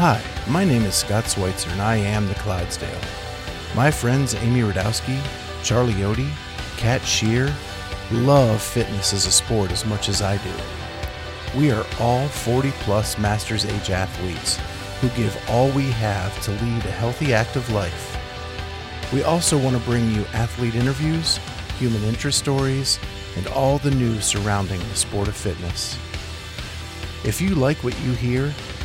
Hi, my name is Scott Schweitzer and I am the Clydesdale. My friends Amy Radowski, Charlie Yodi, Kat Shear love fitness as a sport as much as I do. We are all 40 plus master's age athletes who give all we have to lead a healthy, active life. We also want to bring you athlete interviews, human interest stories, and all the news surrounding the sport of fitness. If you like what you hear,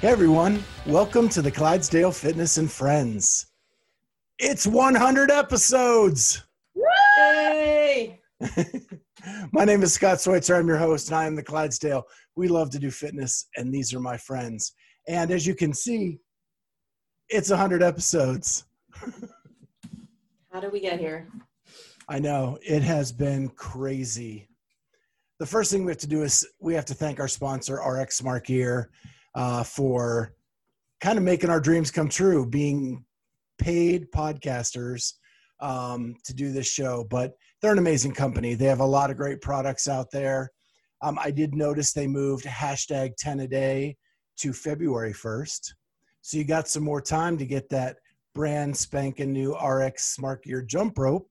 Hey everyone, welcome to the Clydesdale Fitness and Friends. It's 100 episodes. Yay! my name is Scott Schweitzer. I'm your host, and I am the Clydesdale. We love to do fitness, and these are my friends. And as you can see, it's 100 episodes. How did we get here? I know it has been crazy. The first thing we have to do is we have to thank our sponsor, RX Smart Gear uh, for kind of making our dreams come true, being paid podcasters um, to do this show. But they're an amazing company. They have a lot of great products out there. Um, I did notice they moved hashtag 10 a day to February 1st. So you got some more time to get that brand spanking new RX Smart Gear jump rope.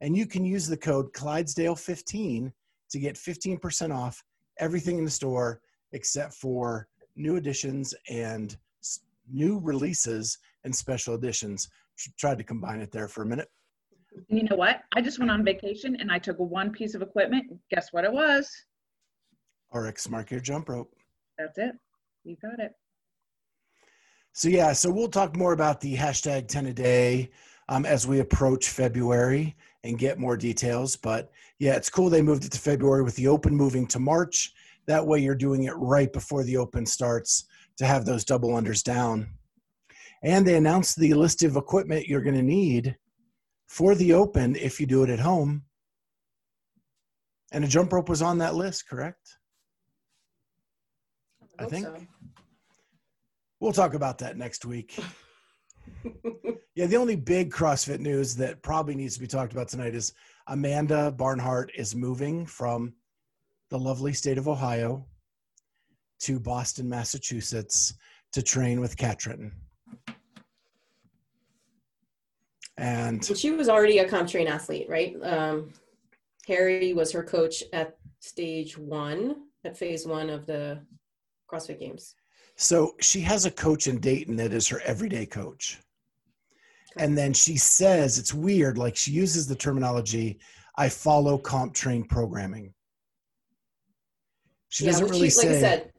And you can use the code Clydesdale15 to get 15% off everything in the store except for new editions and new releases and special editions. Tried to combine it there for a minute. You know what? I just went on vacation and I took one piece of equipment. Guess what it was? RX Smart Gear jump rope. That's it. You got it. So yeah, so we'll talk more about the hashtag 10 a day um, as we approach February and get more details. But yeah, it's cool they moved it to February with the open moving to March that way, you're doing it right before the open starts to have those double unders down. And they announced the list of equipment you're going to need for the open if you do it at home. And a jump rope was on that list, correct? I, I think. So. We'll talk about that next week. yeah, the only big CrossFit news that probably needs to be talked about tonight is Amanda Barnhart is moving from the lovely state of Ohio to Boston, Massachusetts to train with Katrin. And she was already a comp train athlete, right? Um, Harry was her coach at stage one, at phase one of the CrossFit Games. So she has a coach in Dayton that is her everyday coach. Okay. And then she says it's weird, like she uses the terminology, I follow comp train programming. She doesn't really she, say. Like I said,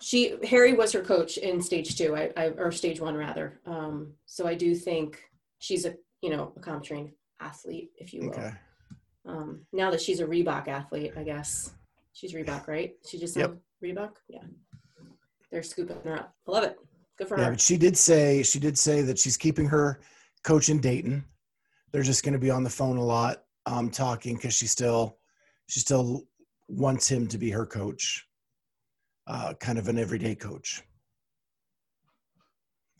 she Harry was her coach in stage two, I, I or stage one rather. Um, so I do think she's a you know a comp trained athlete, if you will. Okay. Um, now that she's a Reebok athlete, I guess she's Reebok, right? She just yep. Reebok, yeah. They're scooping her up. I love it. Good for yeah, her. but she did say she did say that she's keeping her coach in Dayton. They're just going to be on the phone a lot, um, talking because she's still she's still wants him to be her coach, uh, kind of an everyday coach.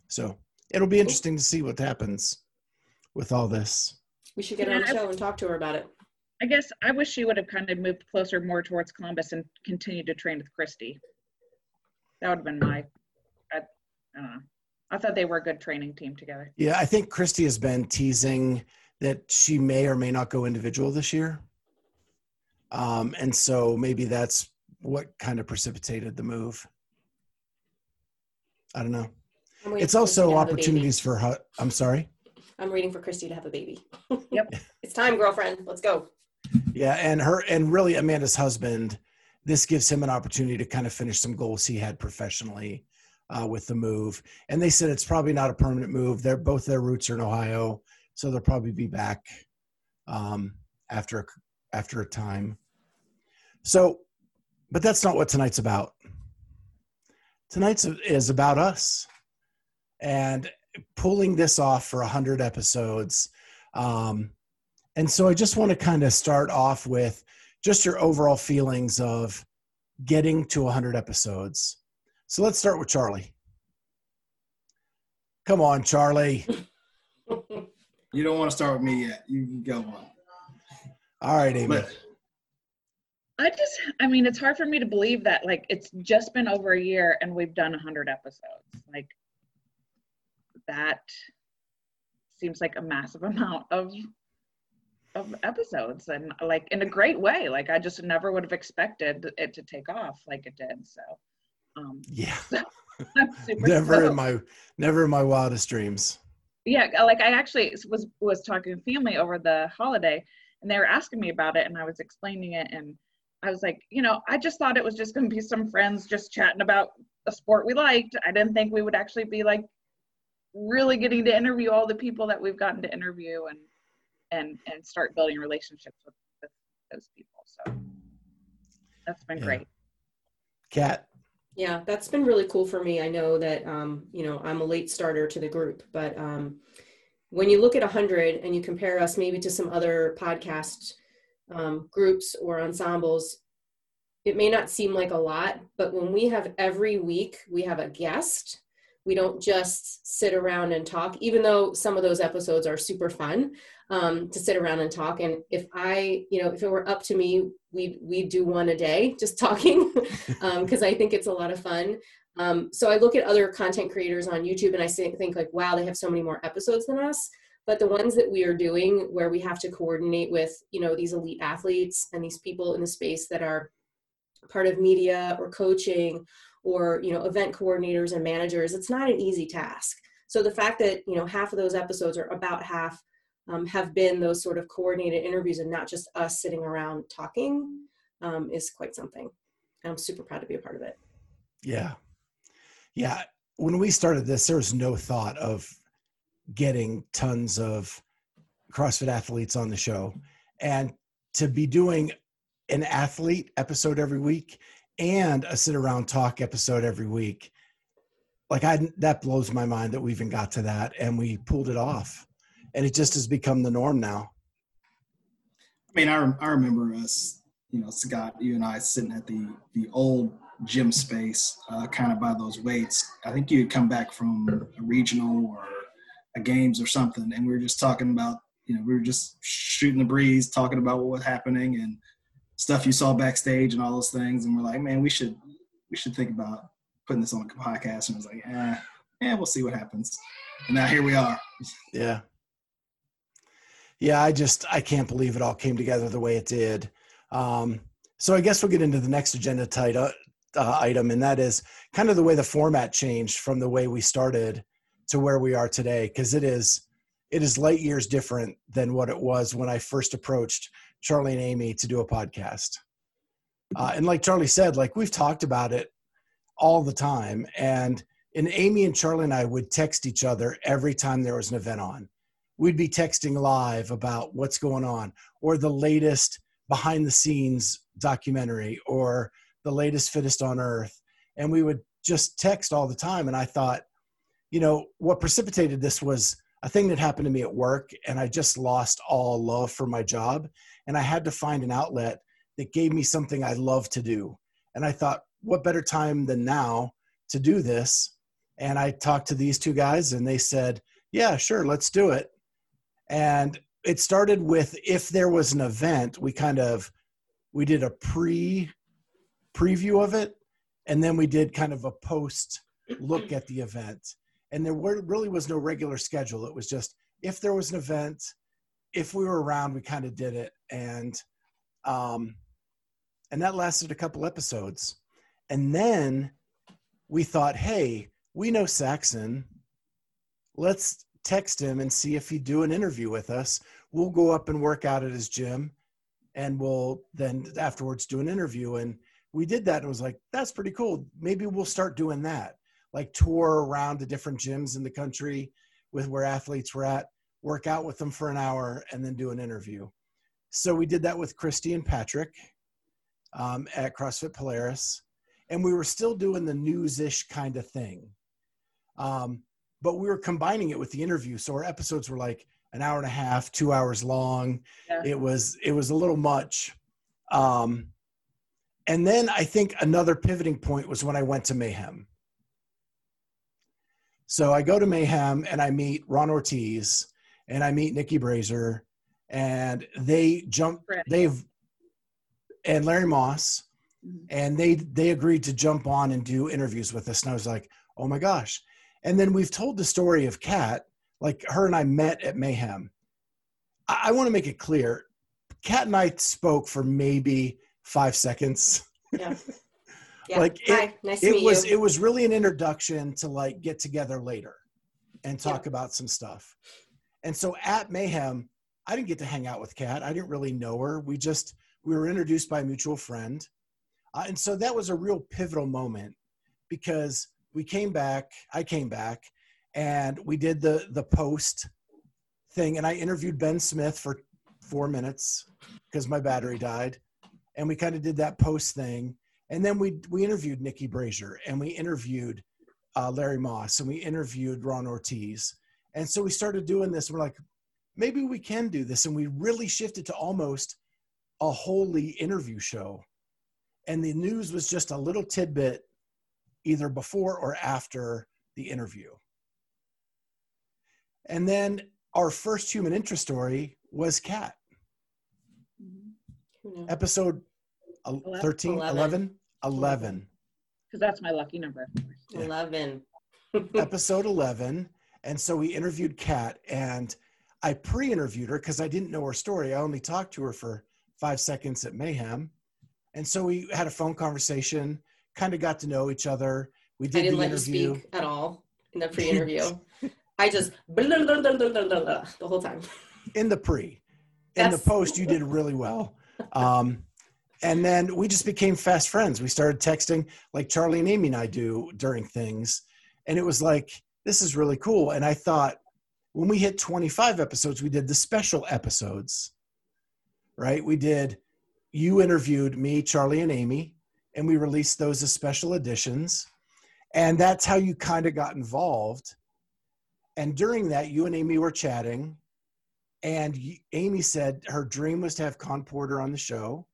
So it'll be interesting to see what happens with all this. We should get yeah, on the show and talk to her about it. I guess I wish she would have kind of moved closer more towards Columbus and continued to train with Kristi. That would have been my, I, I don't know. I thought they were a good training team together. Yeah, I think Kristi has been teasing that she may or may not go individual this year. Um, and so maybe that's what kind of precipitated the move. I don't know. It's also opportunities for, her. I'm sorry. I'm waiting for Kristi to have a baby. yep. It's time, girlfriend. Let's go. Yeah. And her, and really Amanda's husband, this gives him an opportunity to kind of finish some goals he had professionally uh, with the move. And they said it's probably not a permanent move. They're both their roots are in Ohio. So they'll probably be back um, after after a time. So but that's not what tonight's about. Tonight's is about us and pulling this off for 100 episodes. Um, and so I just want to kind of start off with just your overall feelings of getting to 100 episodes. So let's start with Charlie. Come on, Charlie. you don't want to start with me yet. You can go on. All right, Amy. I just, I mean, it's hard for me to believe that like it's just been over a year and we've done 100 episodes. Like that seems like a massive amount of of episodes and like in a great way. Like I just never would have expected it to take off like it did. So um yeah. never in my never in my wildest dreams. Yeah, like I actually was was talking to family over the holiday and they were asking me about it and I was explaining it and I was like, you know, I just thought it was just going to be some friends just chatting about a sport we liked. I didn't think we would actually be like really getting to interview all the people that we've gotten to interview and and and start building relationships with, with those people. So that's been yeah. great. Kat. Yeah, that's been really cool for me. I know that um, you know I'm a late starter to the group, but um, when you look at 100 and you compare us maybe to some other podcast um, groups or ensembles, it may not seem like a lot, but when we have every week we have a guest, we don't just sit around and talk, even though some of those episodes are super fun um, to sit around and talk. And if I, you know, if it were up to me, we'd, we'd do one a day just talking because um, I think it's a lot of fun. Um, so I look at other content creators on YouTube and I think like, wow, they have so many more episodes than us. But the ones that we are doing where we have to coordinate with you know these elite athletes and these people in the space that are part of media or coaching or you know event coordinators and managers it's not an easy task. So the fact that you know half of those episodes or about half um, have been those sort of coordinated interviews and not just us sitting around talking um, is quite something. I'm super proud to be a part of it. Yeah yeah when we started this there was no thought of getting tons of CrossFit athletes on the show. And to be doing an athlete episode every week and a sit around talk episode every week, like I that blows my mind that we even got to that and we pulled it off. And it just has become the norm now. I mean, I, I remember us, you know, Scott, you and I sitting at the the old gym space, uh, kind of by those weights. I think you had come back from a regional or a games or something, and we were just talking about, you know, we were just shooting the breeze, talking about what was happening and stuff you saw backstage and all those things, and we're like, man, we should we should think about putting this on a podcast. And I was like, eh, yeah, we'll see what happens. And now here we are. Yeah. Yeah, I just I can't believe it all came together the way it did. Um, so I guess we'll get into the next agenda title, uh, item, and that is kind of the way the format changed from the way we started to where we are today because it is it is light years different than what it was when I first approached Charlie and Amy to do a podcast. Uh, and like Charlie said, like we've talked about it all the time, and and Amy and Charlie and I would text each other every time there was an event on. We'd be texting live about what's going on, or the latest behind the scenes documentary, or the latest fittest on earth, and we would just text all the time. And I thought, you know, what precipitated this was a thing that happened to me at work, and I just lost all love for my job. And I had to find an outlet that gave me something I love to do. And I thought, what better time than now to do this? And I talked to these two guys, and they said, yeah, sure, let's do it. And it started with if there was an event, we kind of we did a pre preview of it, and then we did kind of a post look at the event and there were, really was no regular schedule. It was just if there was an event, if we were around, we kind of did it, and um, and that lasted a couple episodes, and then we thought, hey, we know Saxon. Let's text him and see if he'd do an interview with us. We'll go up and work out at his gym, and we'll then afterwards do an interview. And we did that, and it was like, that's pretty cool. Maybe we'll start doing that like tour around the different gyms in the country with where athletes were at, work out with them for an hour, and then do an interview. So we did that with Kristi and Patrick. um, at CrossFit Polaris, and we were still doing the news-ish kind of thing. Um, but we were combining it with the interview, so our episodes were like an hour and a half, two hours long. Yeah. It was it was a little much. Um, and then I think another pivoting point was when I went to Mayhem. So I go to Mayhem and I meet Ron Ortiz and I meet Nikki Brazier and they jump they've and Larry Moss mm-hmm. and they they agreed to jump on and do interviews with us and I was like, "Oh my gosh." And then we've told the story of Kat, like her and I met at Mayhem. I, I want to make it clear, Kat and I spoke for maybe five seconds. Yeah. Yeah. like it, nice it was you. it was really an introduction to like get together later and talk yeah. about some stuff. And so at Mayhem, I didn't get to hang out with Kat. I didn't really know her. We just we were introduced by a mutual friend, uh, and so that was a real pivotal moment because we came back. I came back, and we did the the post thing, and I interviewed Ben Smith for four minutes because my battery died, and we kind of did that post thing and then we we interviewed Nikki Brazier and we interviewed uh, Larry Moss and we interviewed Ron Ortiz. And so we started doing this. We're like, maybe we can do this. And we really shifted to almost a wholly interview show. And the news was just a little tidbit either before or after the interview. And then our first human interest story was Kat. Episode 13, 11? 11. Because that's my lucky number. 11. Episode 11. And so we interviewed Kat and I pre interviewed her because I didn't know her story. I only talked to her for five seconds at Mayhem. And so we had a phone conversation, kind of got to know each other. We did I didn't the let interview. you speak at all in the pre interview. I just blah, blah, blah, the whole time. In the pre. In That's... the post, you did really well. Um, and then we just became fast friends. We started texting like Charlie and Amy and I do during things. And it was like, this is really cool. And I thought when we hit 25 episodes, we did the special episodes, right? We did, you interviewed me, Charlie, and Amy, and we released those as special editions. And that's how you kind of got involved. And during that, you and Amy were chatting. And Amy said her dream was to have Khan Porter on the show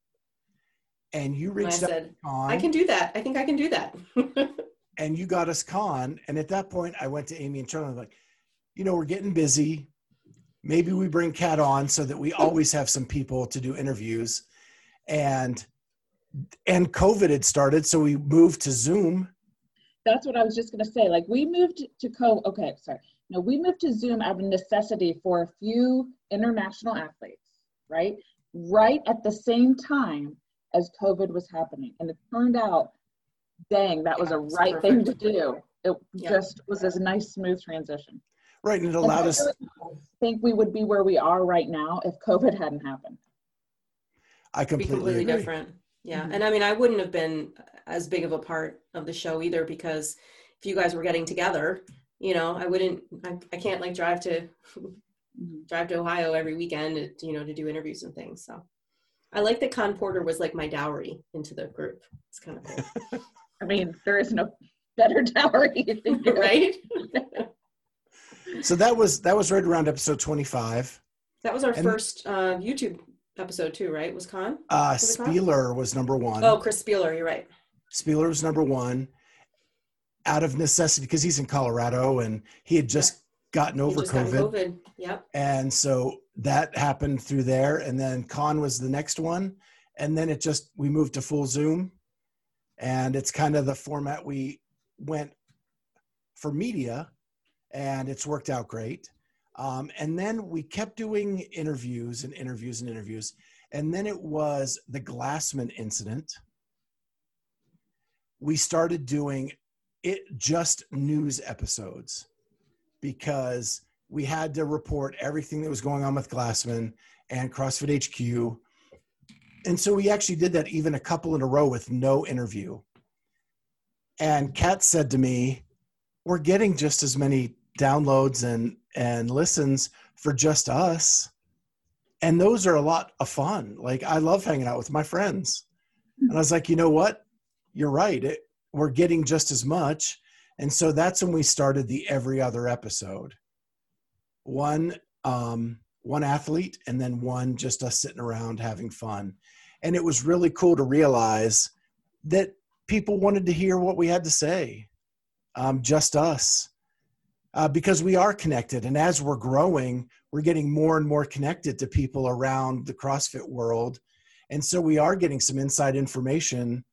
and you reached and I said, Khan, I can do that. I think I can do that. and you got us Khan. And at that point, I went to Amy and Charlie. I'm like, you know, we're getting busy. Maybe we bring Kat on so that we always have some people to do interviews. And and COVID had started, so we moved to Zoom. That's what I was just going to say. Like we moved to co. Okay, sorry. No, we moved to Zoom out of necessity for a few international athletes, right? Right at the same time as COVID was happening. And it turned out, dang, that was a right thing to do. It yeah. just was a nice, smooth transition. Right, and it allowed and us. I think we would be where we are right now if COVID hadn't happened. I completely, completely agree. different. Yeah, mm-hmm. and I mean, I wouldn't have been as big of a part of the show either because if you guys were getting together, you know, I wouldn't. I, I can't like drive to mm-hmm. drive to Ohio every weekend, to, you know, to do interviews and things. So I like that Khan Porter was like my dowry into the group. It's kind of cool. I mean, there is no better dowry, right? so that was that was right around episode twenty five. That was our and, first uh, YouTube episode too, right? Was Khan? Uh, was Spealler Khan? was number one. Oh, Chris Spealler, you're right. Spealler was number one, out of necessity because he's in Colorado and he had just yeah. gotten over COVID. COVID. Yep. And so that happened through there and then khan was the next one and then it just we moved to full zoom and it's kind of the format we went for media and it's worked out great um, and then we kept doing interviews and interviews and interviews and then it was the glassman incident we started doing it just news episodes because we had to report everything that was going on with Glassman and CrossFit HQ. And so we actually did that even a couple in a row with no interview. And Kat said to me, We're getting just as many downloads and, and listens for just us. And those are a lot of fun. Like, I love hanging out with my friends. And I was like, you know what? You're right. It, we're getting just as much. And so that's when we started the every other episode. One um, one athlete and then one just us sitting around having fun. And it was really cool to realize that people wanted to hear what we had to say, um, just us, uh, because we are connected. And as we're growing, we're getting more and more connected to people around the CrossFit world. And so we are getting some inside information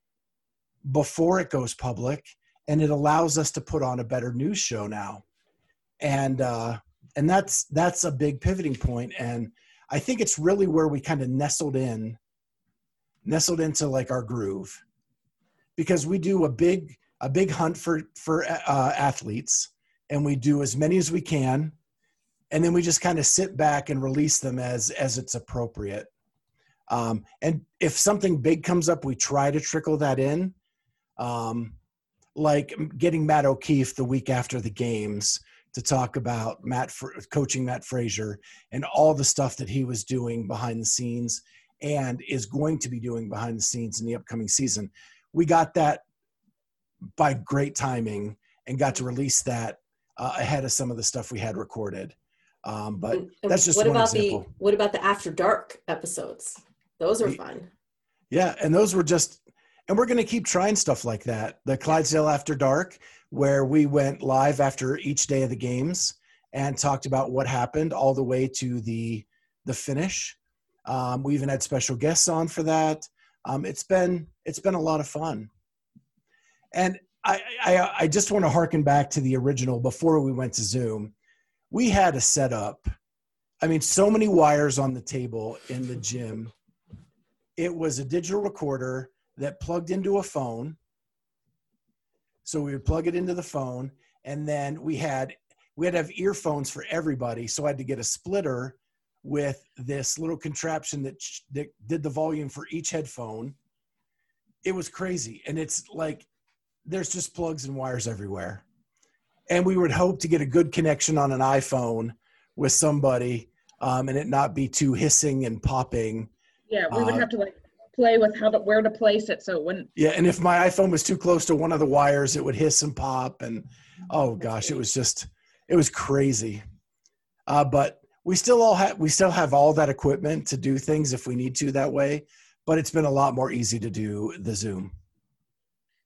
before it goes public. And it allows us to put on a better news show now. And, uh, and that's that's a big pivoting point and i think it's really where we kind of nestled in nestled into like our groove because we do a big a big hunt for for uh, athletes and we do as many as we can and then we just kind of sit back and release them as as it's appropriate um, and if something big comes up we try to trickle that in um, like getting matt o'keefe the week after the games to talk about matt coaching mat fraser and all the stuff that he was doing behind the scenes and is going to be doing behind the scenes in the upcoming season we got that by great timing and got to release that uh, ahead of some of the stuff we had recorded. Um, but and that's just what about example. the what about the after dark episodes? Those are fun. Yeah, and those were just, and we're going to keep trying stuff like that. The Clydesdale After Dark, where we went live after each day of the games and talked about what happened all the way to the the finish. Um, we even had special guests on for that. Um, it's been it's been a lot of fun. And I, I, I just want to harken back to the original before we went to Zoom. We had a setup. I mean, so many wires on the table in the gym. It was a digital recorder that plugged into a phone. So we would plug it into the phone, and then we had we had to have earphones for everybody. So I had to get a splitter with this little contraption that, that did the volume for each headphone. It was crazy, and it's like there's just plugs and wires everywhere. And we would hope to get a good connection on an iPhone with somebody um, and it not be too hissing and popping. Yeah, we would uh, have to like play with how to where to place it so it wouldn't. Yeah, and if my iPhone was too close to one of the wires, it would hiss and pop. And oh gosh, it was just it was crazy. Uh, but we still all have we still have all that equipment to do things if we need to that way. But it's been a lot more easy to do the Zoom.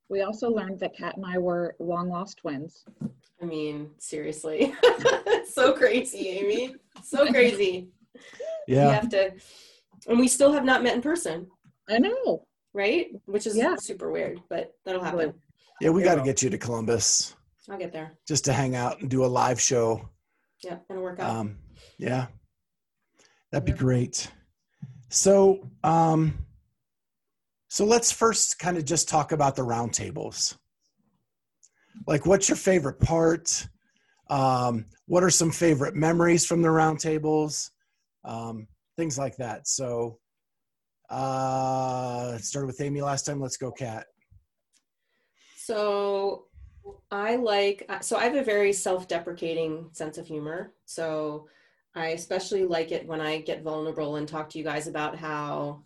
We also learned that Kat and I were long lost twins. I mean, seriously. so crazy, Amy. So crazy. Yeah. We have to and we still have not met in person. I know. Right? Which is yeah. super weird, but that'll happen. Yeah, we got to get you to Columbus. I'll get there. Just to hang out and do a live show. Yeah, and work out. Um, yeah. That'd be great. So, um, so let's first kind of just talk about the roundtables. Like, what's your favorite part? Um, what are some favorite memories from the roundtables? Um, things like that. So, uh, started with Amy last time. Let's go, Kat. So, I like, so I have a very self deprecating sense of humor. So, I especially like it when I get vulnerable and talk to you guys about how,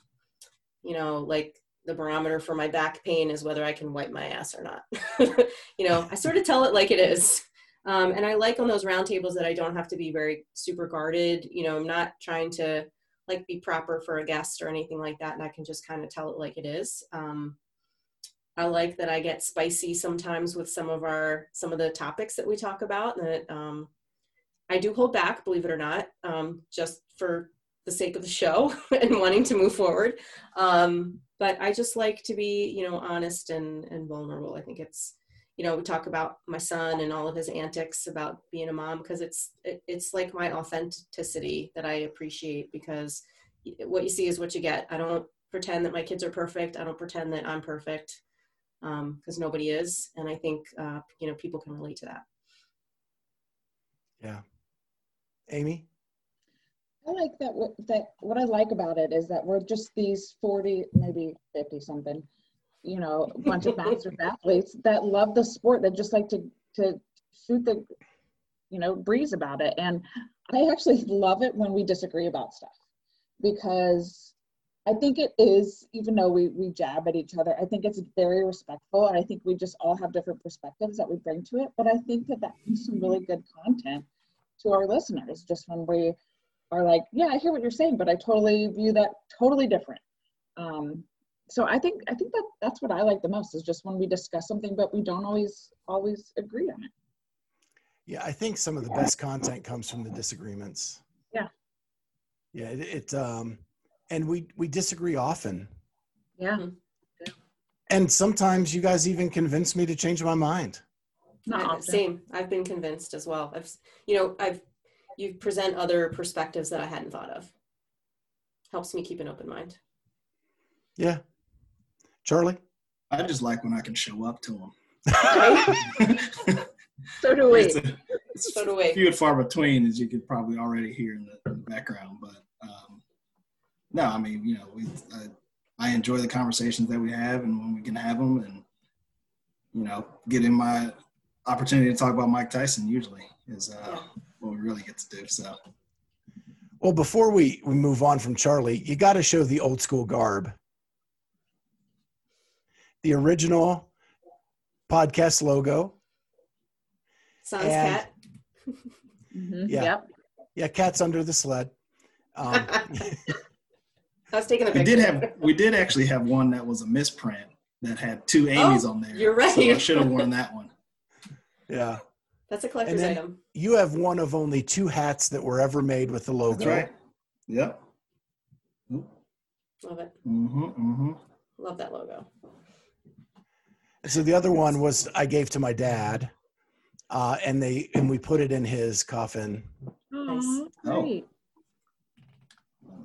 you know, like the barometer for my back pain is whether I can wipe my ass or not. you know, I sort of tell it like it is. Um, and I like on those roundtables that I don't have to be very super guarded. You know, I'm not trying to like be proper for a guest or anything like that. And I can just kind of tell it like it is. Um, I like that I get spicy sometimes with some of our, some of the topics that we talk about that um, I do hold back, believe it or not, um, just for the sake of the show and wanting to move forward. Um, but I just like to be, you know, honest and, and vulnerable. I think it's, you know, we talk about my son and all of his antics about being a mom because it's it, it's like my authenticity that I appreciate because what you see is what you get. I don't pretend that my kids are perfect. I don't pretend that I'm perfect because um, nobody is, and I think uh, you know people can relate to that. Yeah, Amy. I like that. What that what I like about it is that we're just these forty, maybe fifty something, you know, a bunch of master athletes that love the sport that just like to to shoot the, you know, breeze about it. And I actually love it when we disagree about stuff because I think it is, even though we, we jab at each other, I think it's very respectful. And I think we just all have different perspectives that we bring to it. But I think that that gives some really good content to our listeners just when we are like, yeah, I hear what you're saying, but I totally view that totally different. Um, so I think I think that that's what I like the most is just when we discuss something, but we don't always always agree on it. Yeah, I think some of the best content comes from the disagreements. Yeah. Yeah, it, it um and we we disagree often. Yeah. And sometimes you guys even convince me to change my mind. Not often. same. I've been convinced as well. I've you know, I've you present other perspectives that I hadn't thought of. Helps me keep an open mind. Yeah. Charlie? I just like when I can show up to them. so do we. It's, a, it's so do we. Few and far between, as you could probably already hear in the, in the background. But um, no, I mean, you know, we I, I, enjoy the conversations that we have, and when we can have them, and you know, getting my opportunity to talk about Mike Tyson usually is uh, yeah. what we really get to do. So. Well, before we, we move on from Charlie, you got to show the old school garb the original podcast logo. Sans cat. mm-hmm. Yeah. Yep. Yeah, cat's under the sled. Um, I was taking a picture. We did have we did actually have one that was a misprint that had two Amy's oh, on there. You're right. So I should have worn that one. Yeah. That's a collector's item. You have one of only two hats that were ever made with the logo. That's right. Yep. Love it. Mm-hmm, mm-hmm. Love that logo. So the other one was I gave to my dad, uh, and they and we put it in his coffin. Nice. Oh.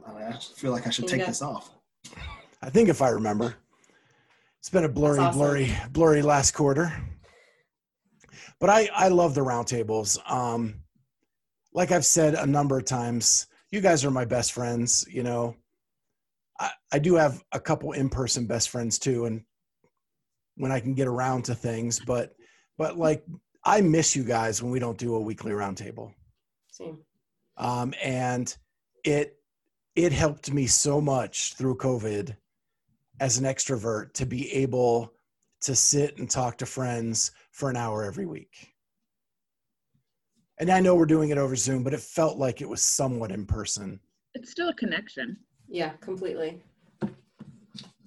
I feel like I should take this off. I think if I remember, it's been a blurry, awesome. blurry, blurry last quarter. But I I love the roundtables. Um, like I've said a number of times, you guys are my best friends. You know, I, I do have a couple in person best friends too, and when I can get around to things. But but like I miss you guys when we don't do a weekly roundtable. Same. Um, and it it helped me so much through COVID as an extrovert to be able to sit and talk to friends for an hour every week. And I know we're doing it over Zoom, but it felt like it was somewhat in person. It's still a connection. Yeah, completely.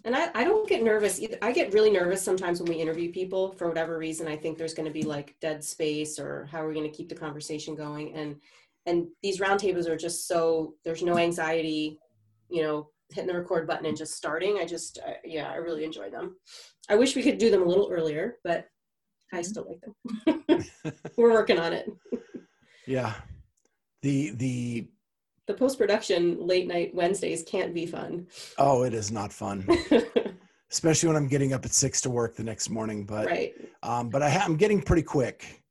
And I, I don't get nervous either. I get really nervous sometimes when we interview people for whatever reason. I think there's going to be like dead space or how are we going to keep the conversation going? And and these roundtables are just so there's no anxiety, you know, hitting the record button and just starting. I just I, yeah, I really enjoy them. I wish we could do them a little earlier, but I mm-hmm. still like them. We're working on it. yeah. The the the post production late night Wednesdays can't be fun. Oh, it is not fun. Especially when I'm getting up at six to work the next morning. But right. um, but I ha- I'm getting pretty quick.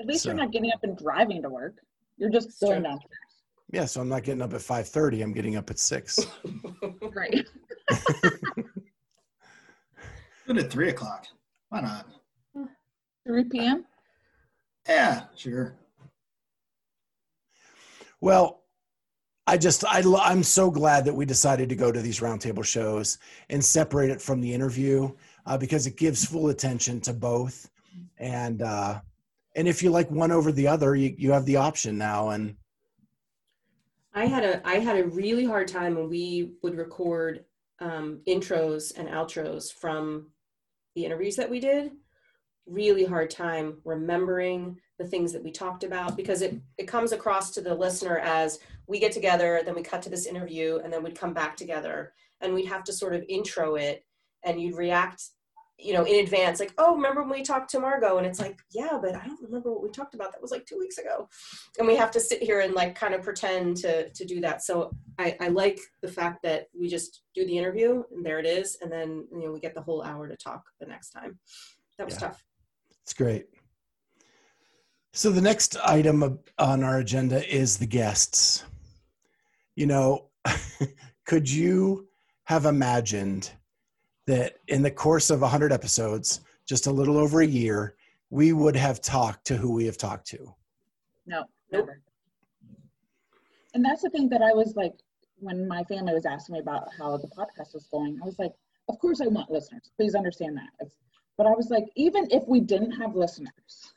At least so. you're not getting up and driving to work. You're just going downstairs. Yeah, so I'm not getting up at five thirty. I'm getting up at six. right. Put at three o'clock. Why not? Three p.m. Yeah, sure. Well, I just I I'm so glad that we decided to go to these roundtable shows and separate it from the interview uh, because it gives full attention to both, and uh, and if you like one over the other, you you have the option now. And I had a I had a really hard time when we would record um, intros and outros from the interviews that we did. Really hard time remembering the things that we talked about because it, it comes across to the listener as we get together, then we cut to this interview, and then we'd come back together and we'd have to sort of intro it and you'd react, you know, in advance, like, oh, remember when we talked to Margot? And it's like, yeah, but I don't remember what we talked about. That was like two weeks ago. And we have to sit here and like kind of pretend to to do that. So I, I like the fact that we just do the interview and there it is, and then you know we get the whole hour to talk the next time. That was yeah. tough. It's great. So the next item on our agenda is the guests. You know, could you have imagined that in the course of 100 episodes, just a little over a year, we would have talked to who we have talked to? No, never. And that's the thing that I was like when my family was asking me about how the podcast was going, I was like, of course I want listeners. Please understand that. But I was like, even if we didn't have listeners,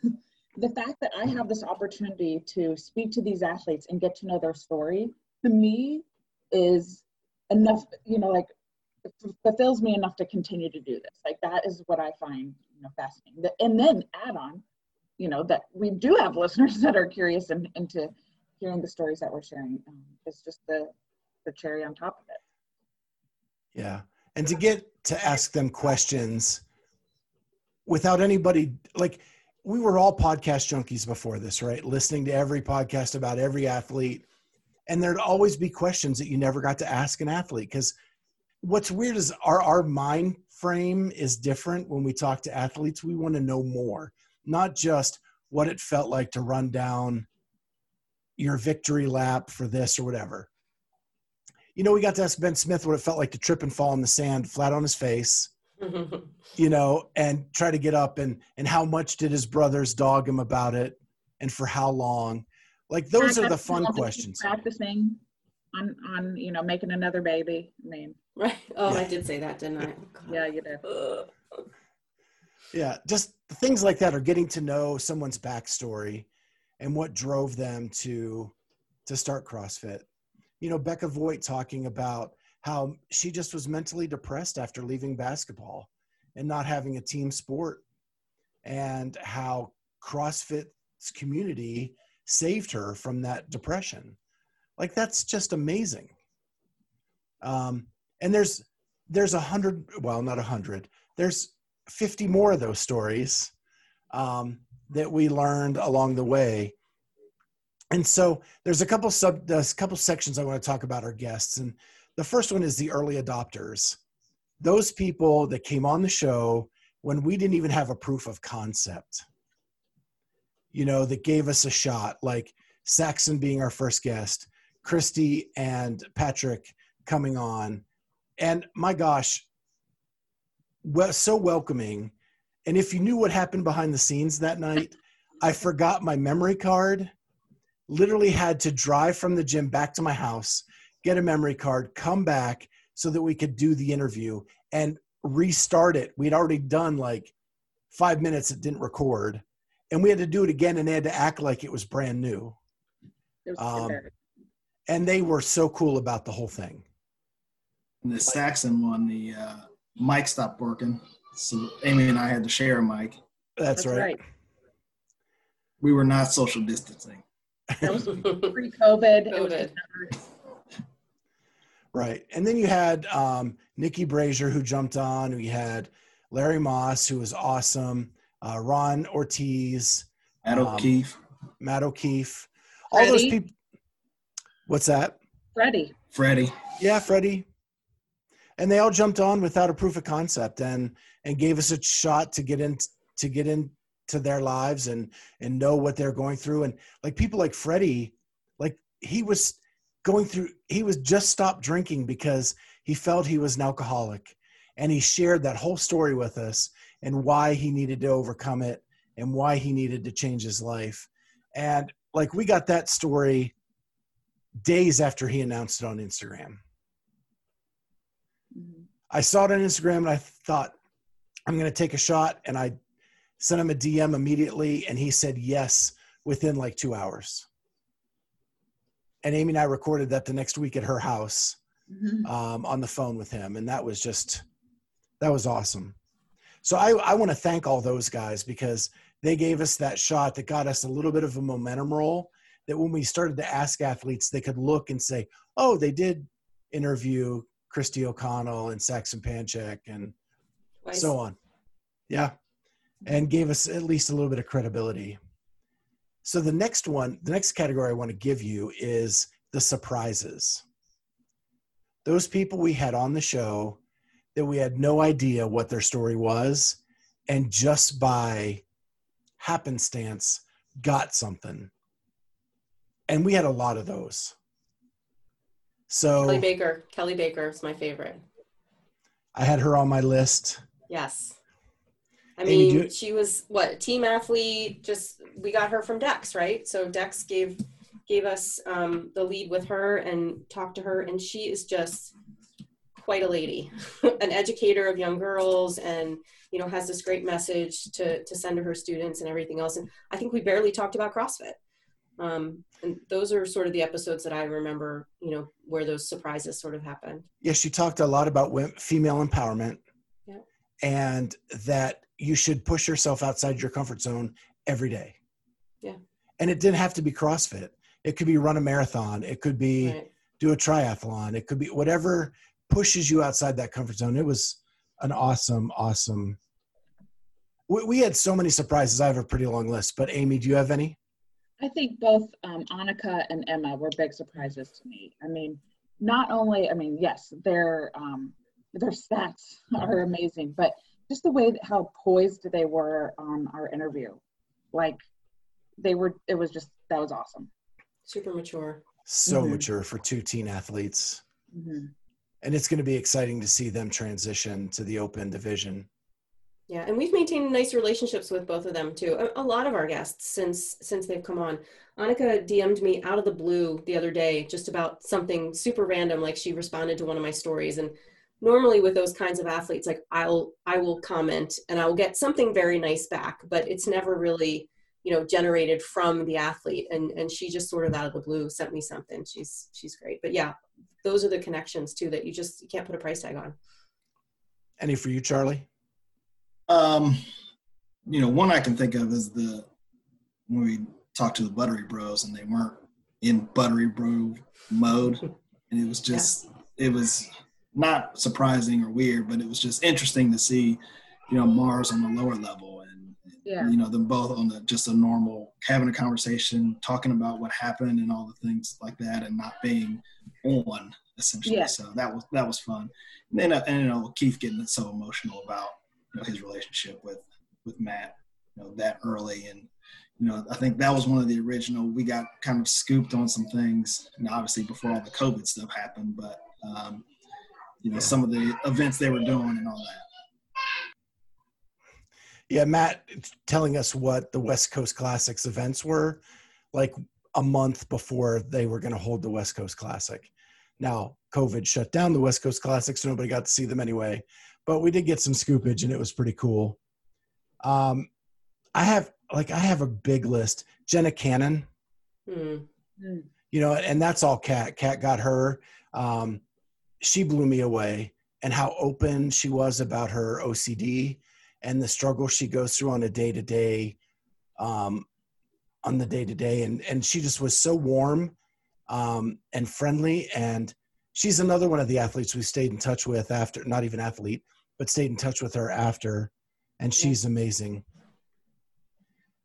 the fact that I have this opportunity to speak to these athletes and get to know their story, to me, is enough. You know, like fulfills me enough to continue to do this. Like that is what I find you know fascinating. And then add on, you know, that we do have listeners that are curious and into hearing the stories that we're sharing. Um, it's just the the cherry on top of it. Yeah, and to get to ask them questions without anybody like we were all podcast junkies before this, right? Listening to every podcast about every athlete. And there'd always be questions that you never got to ask an athlete because what's weird is our our mind frame is different when we talk to athletes. We want to know more, not just what it felt like to run down your victory lap for this or whatever. You know, we got to ask Ben Smith what it felt like to trip and fall in the sand flat on his face, you know, and try to get up and and how much did his brothers dog him about it and for how long? Like those are the fun questions. Practicing on on you know making another baby. I mean, right? Oh, yeah. I did say that, didn't I? yeah, you did. Oh, yeah, just things like that are getting to know someone's backstory and what drove them to to start CrossFit. You know, Becca Voigt talking about how she just was mentally depressed after leaving basketball and not having a team sport and how CrossFit's community saved her from that depression like that's just amazing. Um, and there's there's a hundred, well, not a hundred. There's 50 more of those stories um, that we learned along the way. And so there's a couple sub, there's a couple sections I want to talk about our guests. And the first one is the early adopters. Those people that came on the show when we didn't even have a proof of concept, you know, that gave us a shot, like Saxon being our first guest, Kristi and Patrick coming on. And my gosh, well, so welcoming. And if you knew what happened behind the scenes that night, I forgot my memory card, literally had to drive from the gym back to my house, get a memory card, come back so that we could do the interview and restart it. We'd already done like five minutes, it didn't record. And we had to do it again and they had to act like it was brand new. Was um, and they were so cool about the whole thing. And the Saxon one, the uh, mic stopped working, so Amy and I had to share a mic. That's, That's right. right. We were not social distancing. That was pre-COVID. COVID. Right, and then you had um, Nikki Brazier who jumped on. We had Larry Moss who was awesome. Uh, Ron Ortiz, Matt um, O'Keefe, Matt O'Keefe, all those people. What's that? Freddie. Freddie. Yeah, Freddie. And they all jumped on without a proof of concept and and gave us a shot to get in to get into their lives and and know what they're going through. And like people like Freddie, like he was going through he was just stopped drinking because he felt he was an alcoholic. And he shared that whole story with us and why he needed to overcome it and why he needed to change his life. And like we got that story days after he announced it on Instagram. Mm-hmm. I saw it on Instagram and I thought, I'm going to take a shot. And I sent him a DM immediately. And he said yes within like two hours. And Amy and I recorded that the next week at her house mm-hmm. um, on the phone with him. And that was just, that was awesome. So I, I want to thank all those guys because they gave us that shot that got us a little bit of a momentum roll that when we started to ask athletes, they could look and say, oh, they did interview Kristi O'Connell and Saxon Panchik and nice. so on. Yeah. And gave us at least a little bit of credibility. So the next one, the next category I want to give you is the surprises. Those people we had on the show that we had no idea what their story was, and just by happenstance got something and we had a lot of those. So Kelly Baker, Kelly Baker is my favorite. I had her on my list. Yes. I mean, she was what team athlete. Just we got her from Dex, right? So Dex gave gave us um, the lead with her and talked to her, and she is just quite a lady, an educator of young girls, and you know has this great message to to send to her students and everything else. And I think we barely talked about CrossFit. Um, and those are sort of the episodes that I remember, you know, where those surprises sort of happened. Yeah, she talked a lot about female empowerment, yeah. and that you should push yourself outside your comfort zone every day. Yeah. And it didn't have to be CrossFit. It could be run a marathon. It could be right. do a triathlon. It could be whatever pushes you outside that comfort zone. It was an awesome, awesome. We, we had so many surprises. I have a pretty long list, but Amy, do you have any? I think both um, Annika and Emma were big surprises to me. I mean, not only, I mean, yes, their um, their stats are amazing, but just the way that how poised they were on our interview, like they were. It was just that was awesome. Super mature. So mm-hmm. mature for two teen athletes. Mm-hmm. And it's going to be exciting to see them transition to the open division. Yeah, and we've maintained nice relationships with both of them too. A, a, lot of our guests since since they've come on. Annika DM'd me out of the blue the other day just about something super random, like she responded to one of my stories. And normally with those kinds of athletes, like I'll I will comment and I will get something very nice back, but it's never really you know generated from the athlete. And and she just sort of out of the blue sent me something. She's she's great. But yeah, those are the connections too that you just you can't put a price tag on. Any for you, Charlie? Um, you know, one I can think of is the when we talked to the Buttery Bros and they weren't in Buttery Bro mode, and it was just yeah. it was not surprising or weird, but it was just interesting to see, you know, Mars on the lower level and yeah. you know them both on the just a normal having a conversation, talking about what happened and all the things like that, and not being on essentially. Yeah. So that was that was fun. And then uh, and you know Keith getting so emotional about you know, his relationship with with Matt, you know, that early. And you know, I think that was one of the original. We got kind of scooped on some things, and obviously before all the COVID stuff happened, but um, you know, some of the events they were doing and all that. Yeah, Matt telling us what the West Coast Classics events were like a month before they were going to hold the West Coast Classic. Now, COVID shut down the West Coast Classic, so nobody got to see them anyway but we did get some scoopage and it was pretty cool. Um, I have like I have a big list. Jenna Cannon, mm-hmm. you know, and that's all Cat. Cat got her. Um, she blew me away, and how open she was about her OCD and the struggle she goes through on a day to day, on the day to day, and and she just was so warm um, and friendly and she's another one of the athletes we stayed in touch with after not even athlete but stayed in touch with her after, and she's yeah. amazing.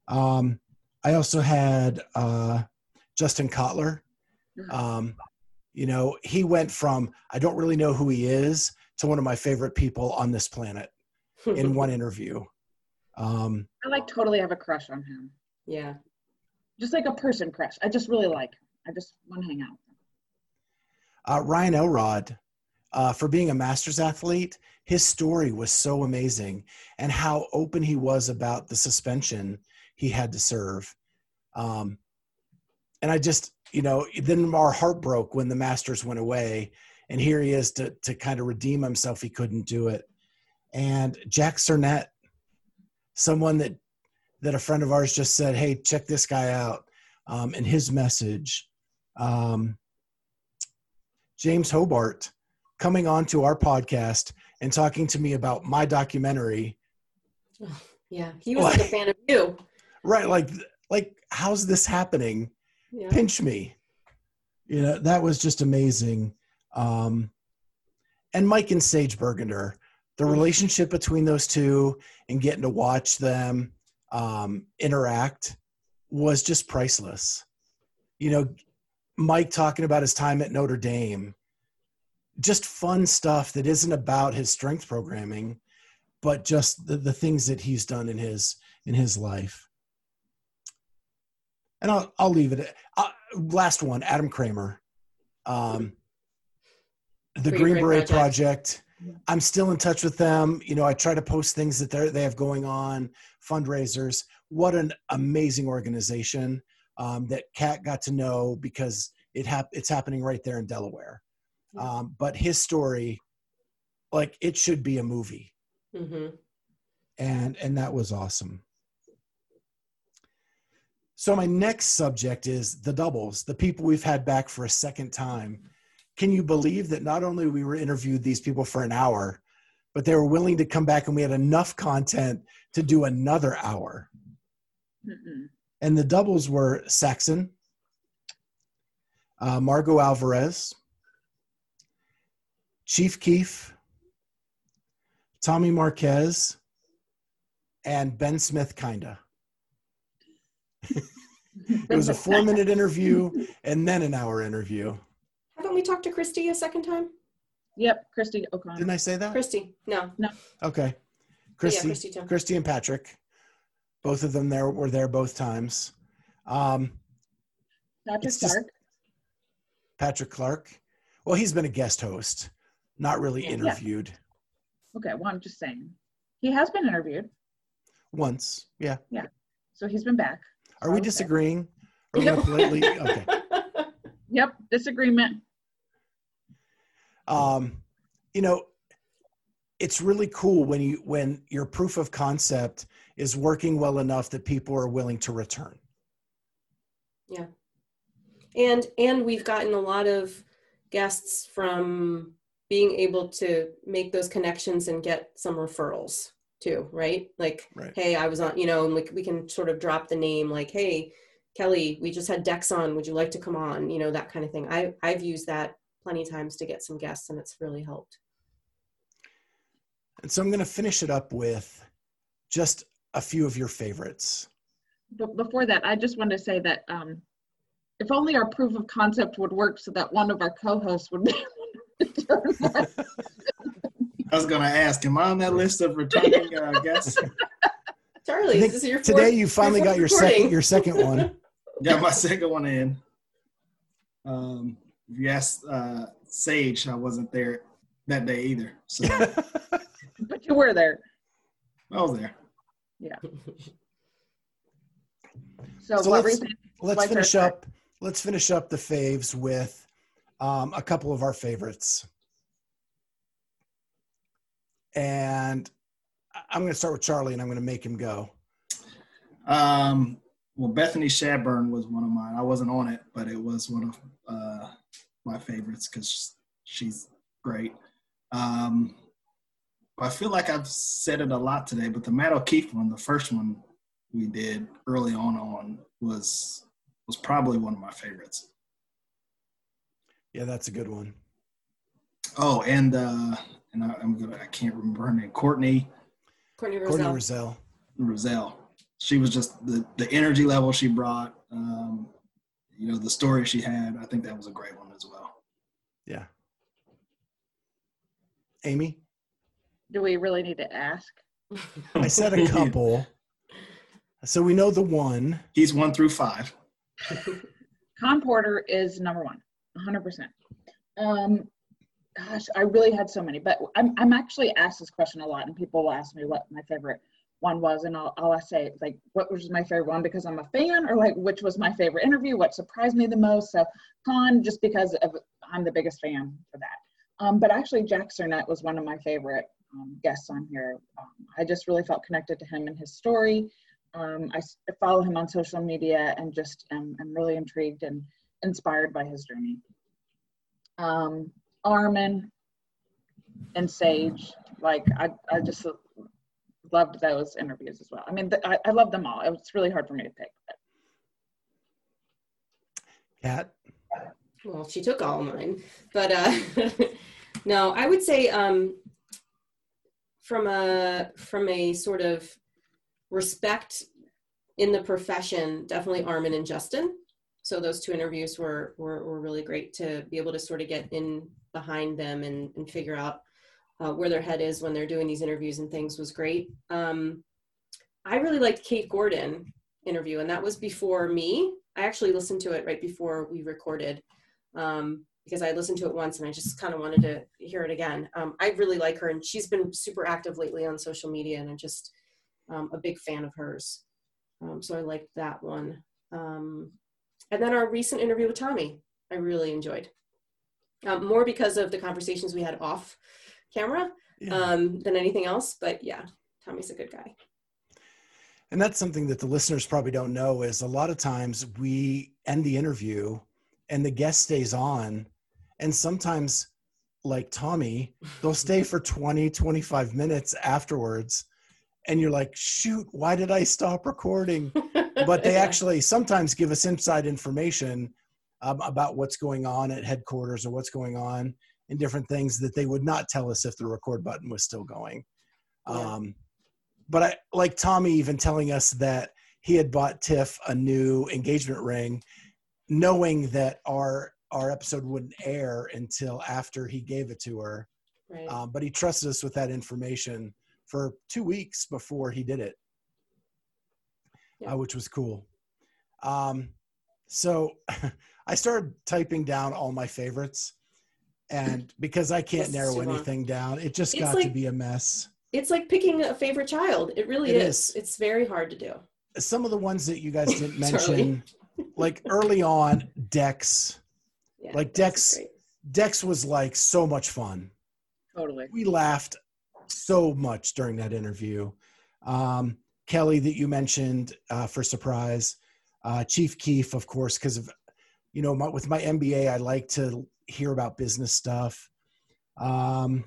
Um, I also had uh, Justin Kotler. Um, you know, he went from I don't really know who he is to one of my favorite people on this planet in one interview. Um, I like totally have a crush on him. Yeah, just like a person crush. I just really like him. I just want to hang out. Uh, Ryan Elrod, uh, for being a masters athlete, his story was so amazing and how open he was about the suspension he had to serve. Um, and I just, you know, then our heart broke when the Masters went away. And here he is to, to kind of redeem himself. He couldn't do it. And Jack Cernett, someone that, that a friend of ours just said, Hey, check this guy out. Um, and his message, um, James Hobart coming on to our podcast and talking to me about my documentary. Yeah, he was like, a fan of you. Right, like like how's this happening? Yeah. Pinch me. You know, that was just amazing. Um and Mike and Sage Burgener, the mm-hmm. relationship between those two and getting to watch them um, interact was just priceless. You know, Mike talking about his time at Notre Dame just fun stuff that isn't about his strength programming but just the, the things that he's done in his in his life and i'll, I'll leave it uh, last one adam kramer um, the green, green beret project. project. i'm still in touch with them you know i try to post things that they they have going on fundraisers what an amazing organization um, that Kat got to know because it hap- it's happening right there in Delaware. Um, but his story, like it should be a movie, mm-hmm. and and that was awesome. So my next subject is the doubles, the people we've had back for a second time. Can you believe that not only we were interviewed these people for an hour, but they were willing to come back and we had enough content to do another hour. Mm-mm. And the doubles were Saxon, uh, Margaux Alvarez, Chief Keef, Tommy Marquez, and Ben Smith, kinda. It was a four minute interview and then an hour interview. Haven't we talked to Kristi a second time? Yep, Kristi O'Connell. Didn't I say that? Kristi, no. No. Okay. Kristi, yeah, Kristi, Kristi and Patrick. Both of them there were there both times. Um, Patrick Clark. Patrick Clark. Well, he's been a guest host, not really yeah, interviewed. Yeah. Okay, well, I'm just saying. He has been interviewed. Once, yeah. Yeah. So he's been back. Are we disagreeing? Are we politely? Okay. Yep, disagreement. Um, you know, it's really cool when you when your proof of concept is working well enough that people are willing to return. Yeah. And and we've gotten a lot of guests from being able to make those connections and get some referrals too, right? Like, right. hey, I was on, you know, and like we can sort of drop the name like, hey, Kelly, we just had Dex on. Would you like to come on? You know, that kind of thing. I, I've used that plenty of times to get some guests and it's really helped. And so I'm going to finish it up with just a few of your favorites. But before that, I just want to say that um, if only our proof of concept would work so that one of our co-hosts would be I was going to ask, am I on that list of returning uh, guests? Charlie, this is your fourth, today you finally got your recording. second your second one. Got my second one in. Um, if you ask uh, Sage, I wasn't there that day either. So, but you were there. I was there. Yeah. So, so let's, let's finish up. Let's finish up the faves with um, a couple of our favorites. And I'm going to start with Charlie, and I'm going to make him go. Um, well, Bethany Shadburn was one of mine. I wasn't on it, but it was one of uh, my favorites because she's great. Um, I feel like I've said it a lot today, but the Matt O'Keefe one, the first one we did early on on was was probably one of my favorites. Yeah, that's a good one. Oh, and uh, and I, am gonna I can't remember her name. Courtney. Courtney Roselle. Courtney Roselle. Roselle. She was just the the energy level she brought. Um, you know the story she had. I think that was a great one as well. Yeah. Amy. Do we really need to ask? I said a couple. so we know the one. He's one through five. Khan Porter is number one, 100%. Um, gosh, I really had so many, but I'm, I'm actually asked this question a lot, and people will ask me what my favorite one was and I'll, I'll say like what was my favorite one because I'm a fan or like which was my favorite interview what surprised me the most? So Khan just because of I'm the biggest fan for that. Um, but actually Jack Sernett was one of my favorite um, guests on here. Um, I just really felt connected to him and his story. Um, I follow him on social media and just am, am really intrigued and inspired by his journey. Um, Armin and Sage like I, I just loved those interviews as well. I mean, the, I, I love them all. It's really hard for me to pick. Kat? Well, she took all mine, but uh, no, I would say um, from a from a sort of respect in the profession, definitely Armin and Justin. So those two interviews were, were, were really great to be able to sort of get in behind them and, and figure out uh, where their head is when they're doing these interviews and things was great. Um, I really liked Kate Gordon interview, and that was before me. I actually listened to it right before we recorded um, because I listened to it once and I just kind of wanted to hear it again. Um, I really like her, and she's been super active lately on social media, and I'm just um, a big fan of hers. Um, so I liked that one. Um, and then our recent interview with Tommy, I really enjoyed. Um, more because of the conversations we had off camera yeah. um, than anything else. But yeah, Tommy's a good guy. And that's something that the listeners probably don't know is a lot of times we end the interview and the guest stays on. And sometimes, like Tommy, they'll stay for 20, 25 minutes afterwards. And you're like, shoot, why did I stop recording? But they actually sometimes give us inside information um, about what's going on at headquarters or what's going on in different things that they would not tell us if the record button was still going. Yeah. Um, but I like Tommy even telling us that he had bought Tiff a new engagement ring, knowing that our our episode wouldn't air until after he gave it to her. Right. Um, but he trusted us with that information for two weeks before he did it, yeah. uh, which was cool. Um, so I started typing down all my favorites, and because I can't narrow anything down, it just it's got like, to be a mess it's like picking a favorite child. It really it is. is. It's very hard to do. Some of the ones that you guys didn't mention, like early on, Dex. Yeah, like Dex, Dex was like so much fun. Totally. We laughed so much during that interview. Um, Kelly, that you mentioned uh, for surprise. Uh, Chief Keef, of course, because of you know my, with my MBA, I like to hear about business stuff. Um,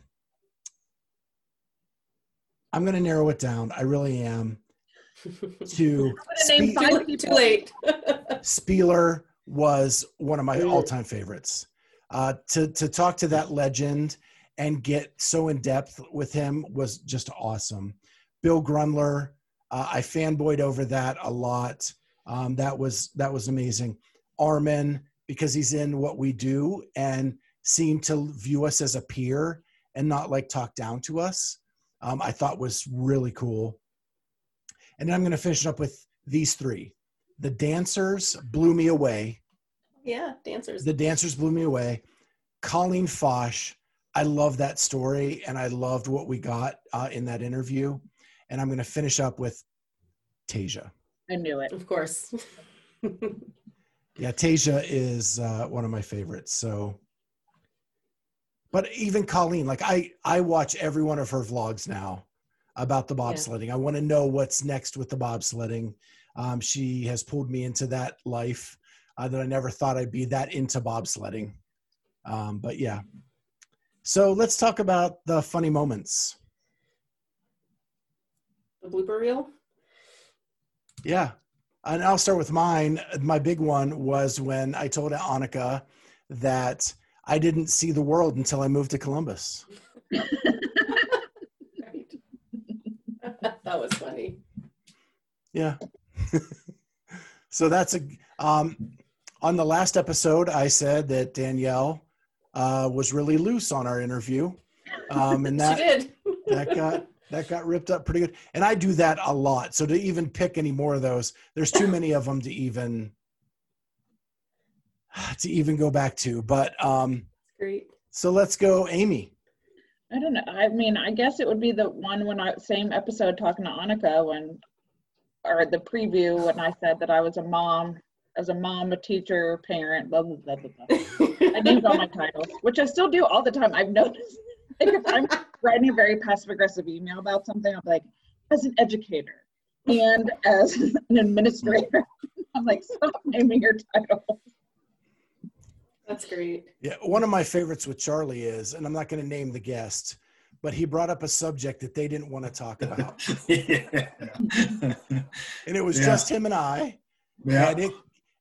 I'm going to narrow it down. I really am. To name five people. Too late. Spealler was one of my all-time favorites. Uh, to to talk to that legend and get so in depth with him was just awesome. Bill Grundler, uh, I fanboyed over that a lot. Um, that was that was amazing. Armin, because he's in what we do and seemed to view us as a peer and not like talk down to us um, I thought was really cool. And then I'm going to finish up with these three. The dancers blew me away. Yeah, dancers. The dancers blew me away. Colleen Fotsch, I love that story and I loved what we got uh, in that interview. And I'm going to finish up with Tasia. I knew it. Of course. yeah, Tasia is uh, one of my favorites. So but even Colleen, like I, I watch every one of her vlogs now about the bobsledding. Yeah. I want to know what's next with the bobsledding. Um, she has pulled me into that life uh, that I never thought I'd be that into bobsledding. Um, but yeah. So let's talk about the funny moments. The blooper reel? Yeah. And I'll start with mine. My big one was when I told Annika that I didn't see the world until I moved to Columbus. that was funny. Yeah. so that's a um, on the last episode. I said that Danielle uh, was really loose on our interview, um, and that that got that got ripped up pretty good. And I do that a lot. So to even pick any more of those, there's too many of them to even to even go back to. But um, great. So let's go, Amy. I don't know. I mean, I guess it would be the one when I same episode talking to Annika when, or the preview when I said that I was a mom, as a mom, a teacher, parent, blah blah blah blah. blah. I named all my titles, which I still do all the time. I've noticed. Like if I'm writing a very passive aggressive email about something, I'm like, as an educator and as an administrator, I'm like, stop naming your titles. That's great. Yeah, one of my favorites with Charlie is, and I'm not going to name the guest, but he brought up a subject that they didn't want to talk about. yeah. and it was yeah. just him and I. Yeah. And, it,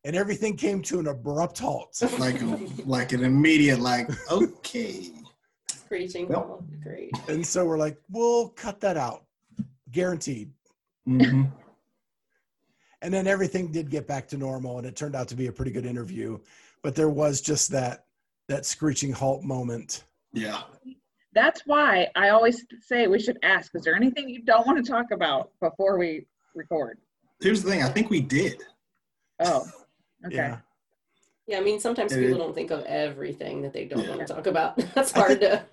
and everything came to an abrupt halt. Like, a, like an immediate, like, okay. Screeching. Well, great. And so we're like, we'll cut that out. Guaranteed. Mm-hmm. and then everything did get back to normal, and it turned out to be a pretty good interview but there was just that that screeching halt moment. Yeah. That's why I always say we should ask, is there anything you don't want to talk about before we record? Here's the thing, I think we did. Oh. Okay. Yeah. Yeah, I mean sometimes people don't think of everything that they don't want to talk about. That's hard I think, to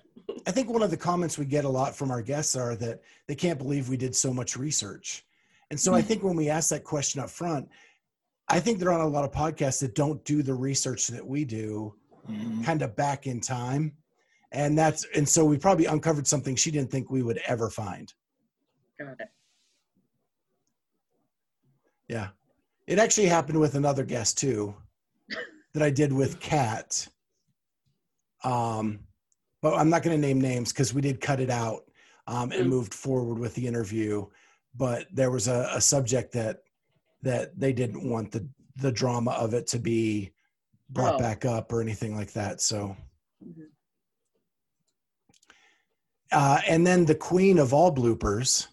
I think one of the comments we get a lot from our guests are that they can't believe we did so much research. And so I hmm. think when we ask that question up front, I think they're on a lot of podcasts that don't do the research that we do, mm-hmm. kind of back in time, and that's and so we probably uncovered something she didn't think we would ever find. Got it. Yeah, it actually happened with another guest too, that I did with Kat. Um, but I'm not going to name names because we did cut it out um, and mm. moved forward with the interview. But there was a, a, subject that that they didn't want the the drama of it to be brought oh. back up or anything like that. So, mm-hmm. uh, and then the queen of all bloopers.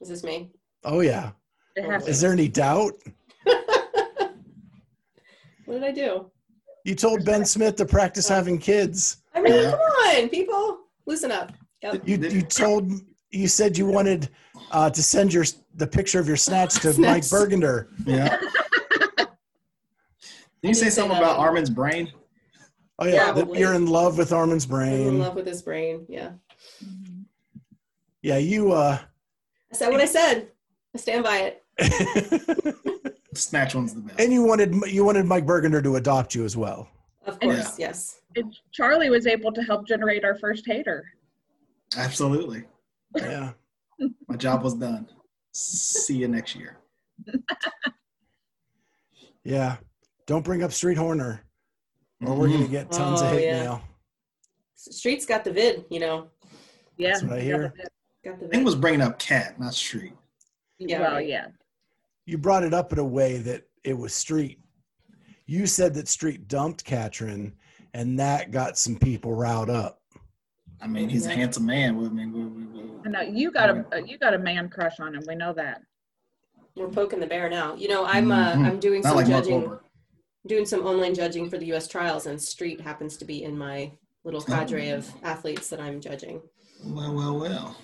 Is this me? Oh yeah. Is there any doubt? what did I do? You told Ben Smith to practice having kids. I mean, come on, people, loosen up. Yep. You you told you said you wanted uh, to send your the picture of your snatch to snatch. Mike Burgener. Yeah. Did you say something about Armin's brain? Oh yeah, you're in love with Armin's brain. I'm in love with his brain. Yeah. Yeah, you. uh I said what I said. I stand by it. Snatch one's the best. And you wanted you wanted Mike Burgener to adopt you as well. Of course, yeah. yes. Charlie was able to help generate our first hater. Absolutely. Yeah. My job was done. See you next year. yeah. Don't bring up Street Horner, or we're gonna mm-hmm. get tons oh, of hate yeah. mail. Street's got the vid, you know. Yeah. That's what I hear. Got the vid. I think was bringing up Cat, not Street. Yeah. Well, yeah you brought it up in a way that it was Street. You said that Street dumped Katrin, and that got some people riled up. I mean, he's yeah. a handsome man. I mean, we, we, we, I know you got a you got a man crush on him. We know that. We're poking the bear now. You know, I'm uh, mm-hmm. I'm doing Not some like judging, doing some online judging for the U.S. trials, and Street happens to be in my little cadre oh. of athletes that I'm judging. Well, well, well.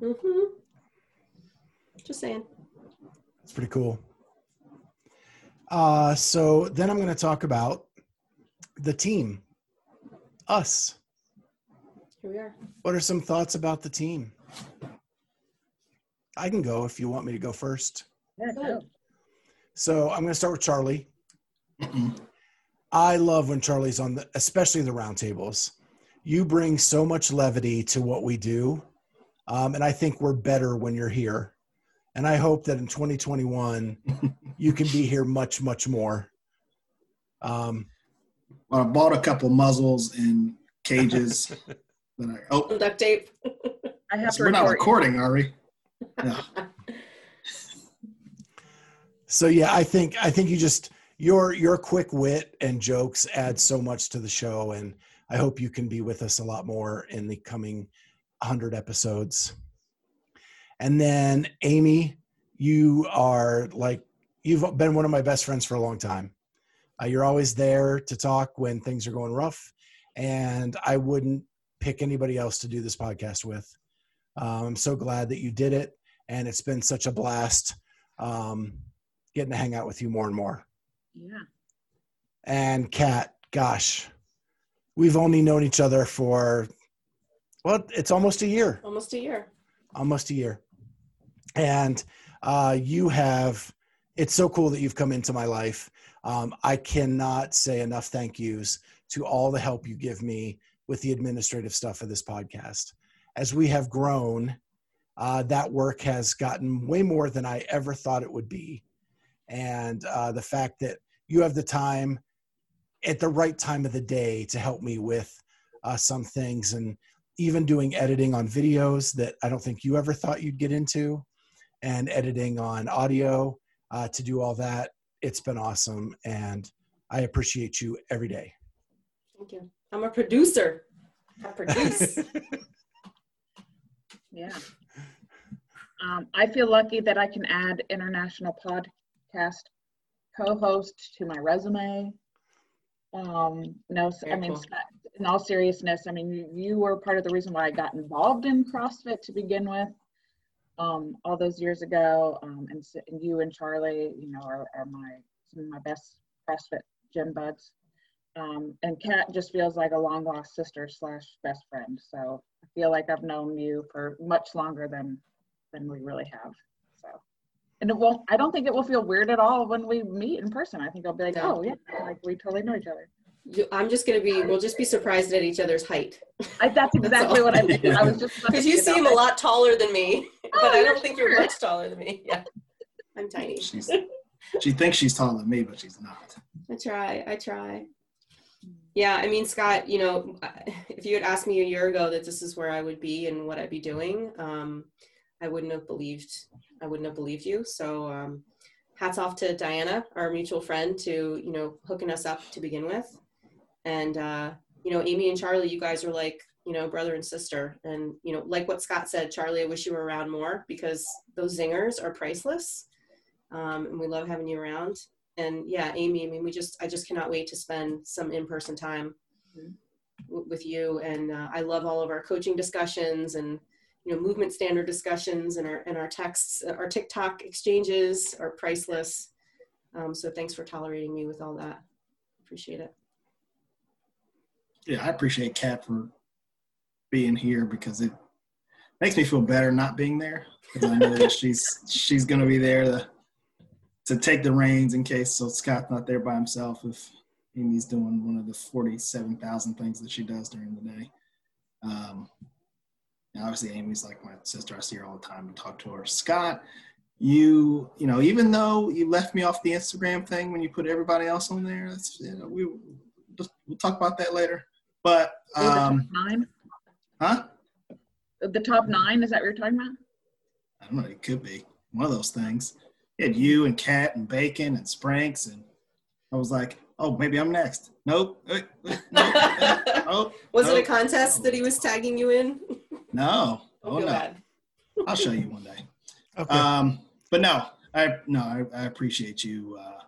Mhm. Just saying. It's pretty cool. Uh, so then I'm going to talk about the team, us. Here we are. What are some thoughts about the team? I can go if you want me to go first. Yeah, go. So I'm going to start with Charlie. I love when Charlie's on the, especially the roundtables. You bring so much levity to what we do, um, and I think we're better when you're here and I hope that in 2021 you can be here much, much more. Um, well, I bought a couple muzzles and cages. that I, oh, duct tape. I have so we're not recording, are we? Yeah. so yeah, I think I think you just your your quick wit and jokes add so much to the show, and I hope you can be with us a lot more in the coming hundred episodes. And then Amy, you are like you've been one of my best friends for a long time. Uh, you're always there to talk when things are going rough, and I wouldn't pick anybody else to do this podcast with. Um, I'm so glad that you did it, and it's been such a blast um, getting to hang out with you more and more. Yeah. And Kat, gosh, we've only known each other for well, it's almost a year. Almost a year. Almost a year. And uh, you have it's so cool that you've come into my life. Um, i cannot say enough thank yous to all the help you give me with the administrative stuff of this podcast. As we have grown uh, that work has gotten way more than i ever thought it would be. And uh, the fact that you have the time at the right time of the day to help me with uh, some things and even doing editing on videos that i don't think you ever thought you'd get into and editing on audio uh, to do all that. It's been awesome, and I appreciate you every day. Thank you. I'm a producer. I produce. yeah. Um, I feel lucky that I can add international podcast co-host to my resume. Um, no, Very I mean, cool. In all seriousness, I mean, you, you were part of the reason why I got involved in CrossFit to begin with um, all those years ago. Um, and, and, you and Charlie, you know, are, are, my some of my best CrossFit gym buds. Um, and Kat just feels like a long lost sister slash best friend. So I feel like I've known you for much longer than than we really have. So and it won't. I don't think it will feel weird at all when we meet in person. I think I'll be like, oh yeah, like we totally know each other. I'm just gonna be. We'll just be surprised at each other's height. I, that's exactly that's what I think. I was just because you seem that. a lot taller than me, oh, but I don't think you're much taller than me. Yeah, I'm tiny. She's, she thinks she's taller than me, but she's not. I try. I try. Yeah, I mean, Scott, you know, if you had asked me a year ago that this is where I would be and what I'd be doing, um, I wouldn't have believed. I wouldn't have believed you. So, um, hats off to Diana, our mutual friend, to you know hooking us up to begin with, and uh, you know, Amy and Charlie, you guys are like you know brother and sister, and you know, like what Scott said, Charlie, I wish you were around more because those zingers are priceless, um, and we love having you around and yeah, Amy, I mean, we just, I just cannot wait to spend some in-person time mm-hmm. w- with you. And uh, I love all of our coaching discussions and, you know, movement standard discussions and our, and our texts, uh, our TikTok exchanges are priceless. Um, so thanks for tolerating me with all that. Appreciate it. Yeah, I appreciate Kat for being here because it makes me feel better not being there because I know that she's she's going to be there to to take the reins in case so Scott's not there by himself if Amy's doing one of the 47,000 things that she does during the day. Um, obviously Amy's like my sister. I see her all the time and talk to her. Scott, you, you know, even though you left me off the Instagram thing when you put everybody else on there, that's, you know, we, we'll talk about that later. But, um, nine? Huh? The top nine, is that what you're talking about? I don't know. It could be one of those things had you and Kat and Bacon and Spranks, and I was like, oh, maybe I'm next. Nope. nope. nope. Was nope. it a contest that he was tagging you in? No. Oh, no. Bad. I'll show you one day. Okay. Um, but no, I no, I, I appreciate you, uh,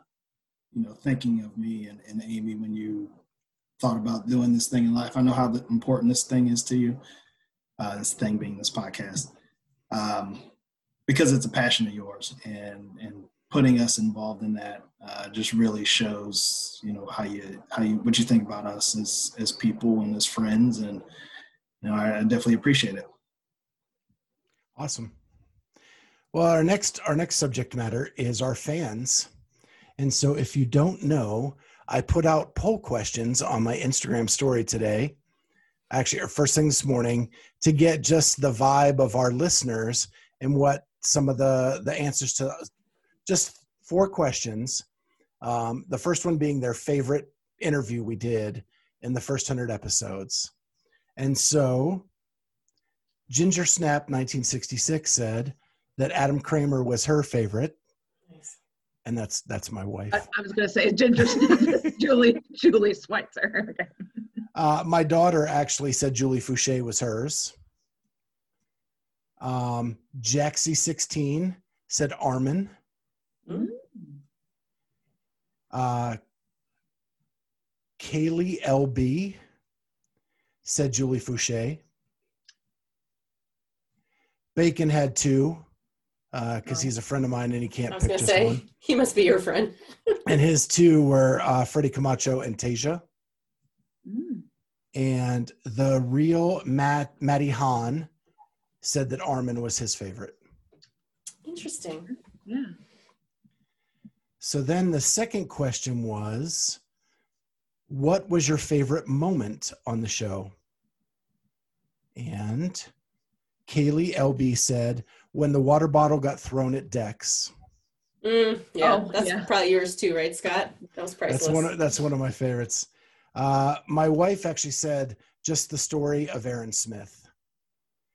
you know, thinking of me and, and Amy when you thought about doing this thing in life. I know how important this thing is to you. Uh, this thing being this podcast. Um, because it's a passion of yours and and putting us involved in that uh, just really shows you know how you how you what you think about us as as people and as friends and you know I, I definitely appreciate it awesome well our next our next subject matter is our fans and so if you don't know i put out poll questions on my instagram story today actually or first thing this morning to get just the vibe of our listeners and what some of the the answers to just four questions. Um, the first one being their favorite interview we did in the first hundred episodes, and so Ginger Snap 1966 said that Adam Kramer was her favorite. And that's that's my wife. I, I was going to say Ginger Julie Julie Schweitzer. Okay. Uh, my daughter actually said Julie Foucher was hers. Um, Jaxie16 said Armin. Mm. Uh, Kaylee LB said Julie Foucher. Bacon had two because uh, he's a friend of mine and he can't pick just say, one. He must be your friend. and his two were uh, Freddie Camacho and Tasia. Mm. And the real Matt Matty Hahn said that Armin was his favorite. Interesting. Yeah. So then the second question was what was your favorite moment on the show? And Kaylee LB said when the water bottle got thrown at Dex. Mm, yeah, oh, that's yeah. probably yours too, right, Scott? That was priceless. That's one. Of, that's one of my favorites. Uh, my wife actually said just the story of Aaron Smith.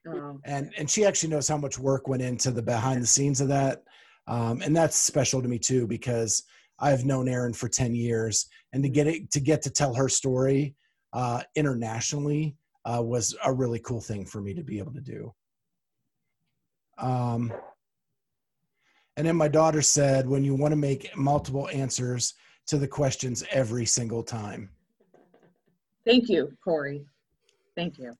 Oh. And and she actually knows how much work went into the behind the scenes of that, um, and that's special to me too because I've known Aaron for ten years, and to get it to get to tell her story uh, internationally uh, was a really cool thing for me to be able to do. Um, and then my daughter said, when you want to make multiple answers to the questions every single time. Thank you, Corey. Thank you.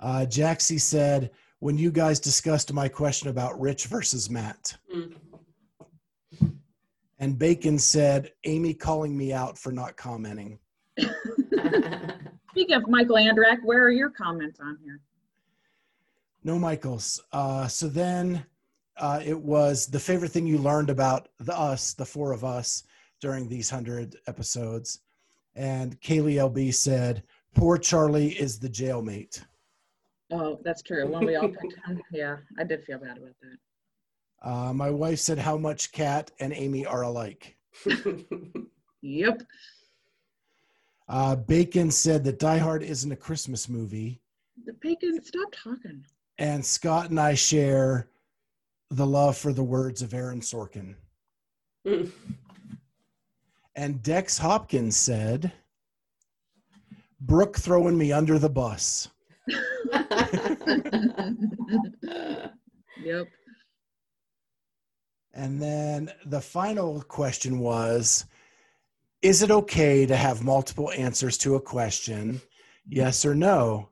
Uh, Jaxie said, when you guys discussed my question about Rich versus Matt. Mm. And Bacon said, Amy calling me out for not commenting. Speaking of Michael Andrak, where are your comments on here? No Michaels. Uh, so then uh, it was the favorite thing you learned about the us, the four of us, during these hundred episodes. And Kaylee LB said, "Poor Charlie is the jailmate." Oh, that's true. When we all picked him, yeah, I did feel bad about that. Uh, my wife said how much Kat and Amy are alike. yep. Uh, Bacon said that Die Hard isn't a Christmas movie. The Bacon, stop talking. And Scott and I share the love for the words of Aaron Sorkin. Mm. and Dex Hopkins said, Brooke throwing me under the bus. yep. And then the final question was Is it okay to have multiple answers to a question? Yes or no?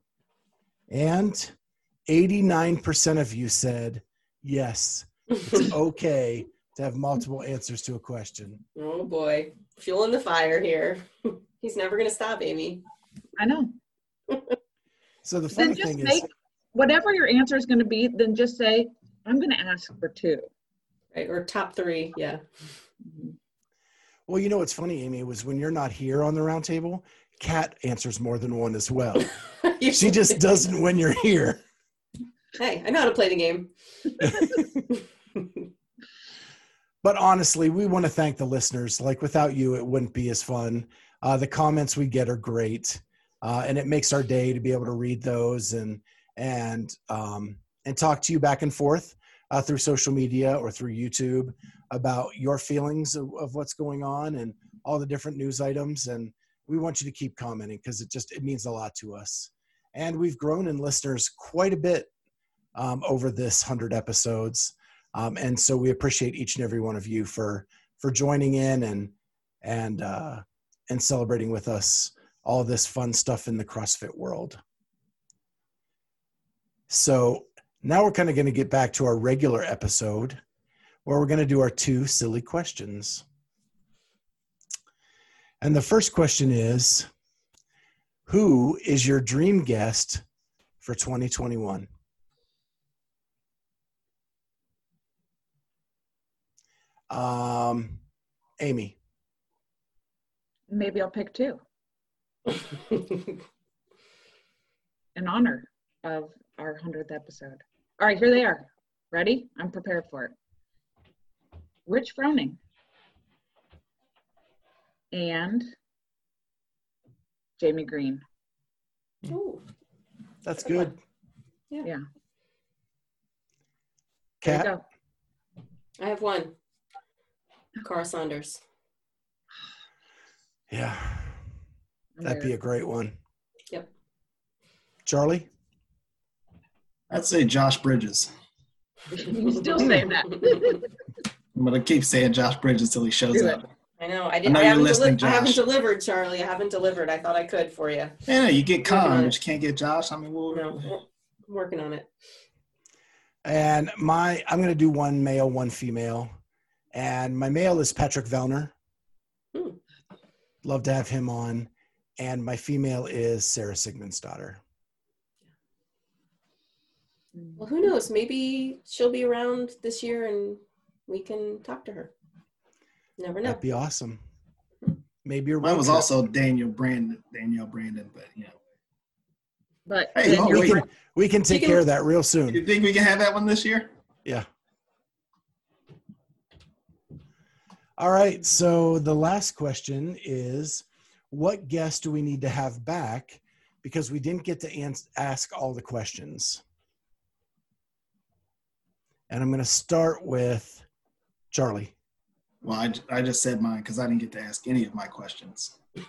And 89% of you said yes, it's okay to have multiple answers to a question. Oh boy, fueling the fire here. He's never going to stop, Amy. I know. So the funny thing is, whatever your answer is going to be, then just say, "I'm going to ask for two. Right, or top three, yeah. Well, you know what's funny, Amy, was when you're not here on the roundtable, Kat answers more than one as well. she just doesn't when you're here. Hey, I know how to play the game. but honestly, we want to thank the listeners. Like without you, it wouldn't be as fun. Uh, the comments we get are great uh, and it makes our day to be able to read those and and um, and talk to you back and forth uh, through social media or through YouTube about your feelings of, of, what's going on and all the different news items. And we want you to keep commenting because it just it means a lot to us. And we've grown in listeners quite a bit um, over this hundred episodes, um, and so we appreciate each and every one of you for for joining in and and uh, and celebrating with us all this fun stuff in the CrossFit world. So now we're kind of going to get back to our regular episode where we're going to do our two silly questions. And the first question is Who is your dream guest for 2021? Um, Amy. Maybe I'll pick two. in honor of our 100th episode. All right, here they are. Ready? I'm prepared for it. Rich Froning and Jamie Green. Ooh. That's good. Yeah. yeah. Kat? I have one. Kara Saunders. Yeah. That'd be a great one. Yep. Charlie? I'd say Josh Bridges. you still say that. I'm gonna keep saying Josh Bridges until he shows up. I know. I didn't. I, know I, haven't, deli- I haven't delivered, Charlie. I haven't delivered. I thought I could for you. Yeah, you get Khan, but you can't get Josh. I mean, we'll, no, I'm working on it. And my, I'm going to do one male, one female, and my male is Patrick Vellner. Hmm. Love to have him on and my female is Sara Sigmundsdottir. Well, who knows? Maybe she'll be around this year and we can talk to her. Never know. That'd be awesome. Maybe your mine was trip. also Danielle Brandon. Danielle Brandon, but you know. But hey, oh, we, can, we can take can, care of that real soon. You think we can have that one this year? Yeah. All right. So the last question is what guest do we need to have back because we didn't get to ans- ask all the questions. And I'm going to start with Charlie. Well, I, I just said mine because I didn't get to ask any of my questions.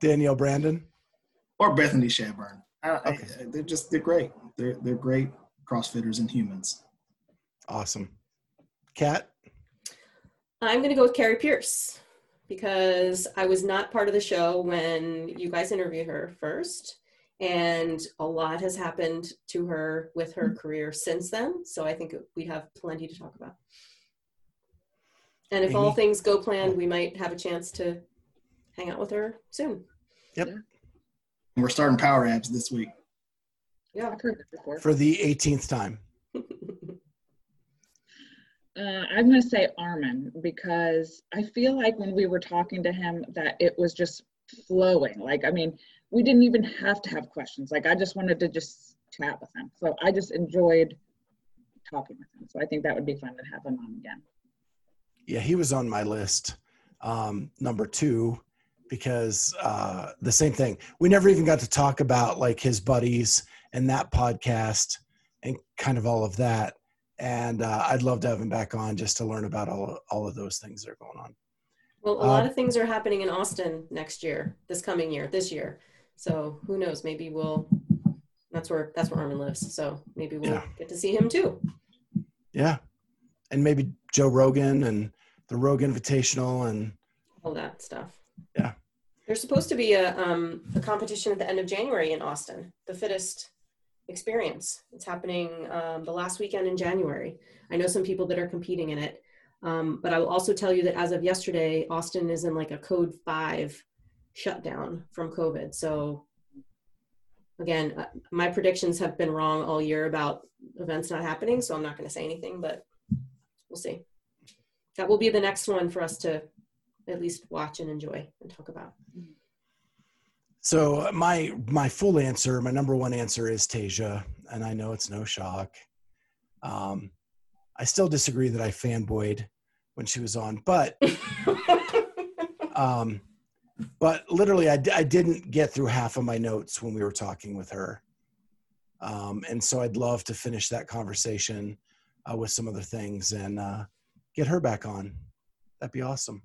Danielle Brandon or Bethany Shadburn. Okay. I, they're just they're great. They're they're great CrossFitters and humans. Awesome. Kat. I'm going to go with Kari Pierce because I was not part of the show when you guys interviewed her first. And a lot has happened to her with her mm-hmm. career since then. So I think we have plenty to talk about. And if Amy? all things go planned, we might have a chance to hang out with her soon. Yep. Yeah. We're starting Power Abs this week. Yeah. For the 18th time. Uh, I'm going to say Armin because I feel like when we were talking to him that it was just flowing. Like, I mean, we didn't even have to have questions. Like, I just wanted to just chat with him. So I just enjoyed talking with him. So I think that would be fun to have him on again. Yeah, he was on my list, um, number two, because uh, the same thing. We never even got to talk about like his buddies and that podcast and kind of all of that. And uh, I'd love to have him back on just to learn about all all of those things that are going on. Well, a lot uh, of things are happening in Austin next year, this coming year, this year. So who knows? Maybe we'll. That's where that's where Armin lives. So maybe we'll yeah. get to see him too. Yeah, and maybe Joe Rogan and the Rogan Invitational and all that stuff. Yeah. There's supposed to be a um, a competition at the end of January in Austin, the fittest experience. It's happening um, the last weekend in January. I know some people that are competing in it, um, but I will also tell you that as of yesterday, Austin is in like a code five shutdown from COVID. So again, uh, my predictions have been wrong all year about events not happening, so I'm not going to say anything, but we'll see. That will be the next one for us to at least watch and enjoy and talk about. So my my full answer, my number one answer is Tasia, and I know it's no shock. Um, I still disagree that I fanboyed when she was on, but um, but literally, I, I didn't get through half of my notes when we were talking with her. Um, and so I'd love to finish that conversation uh, with some other things and uh, get her back on. That'd be awesome.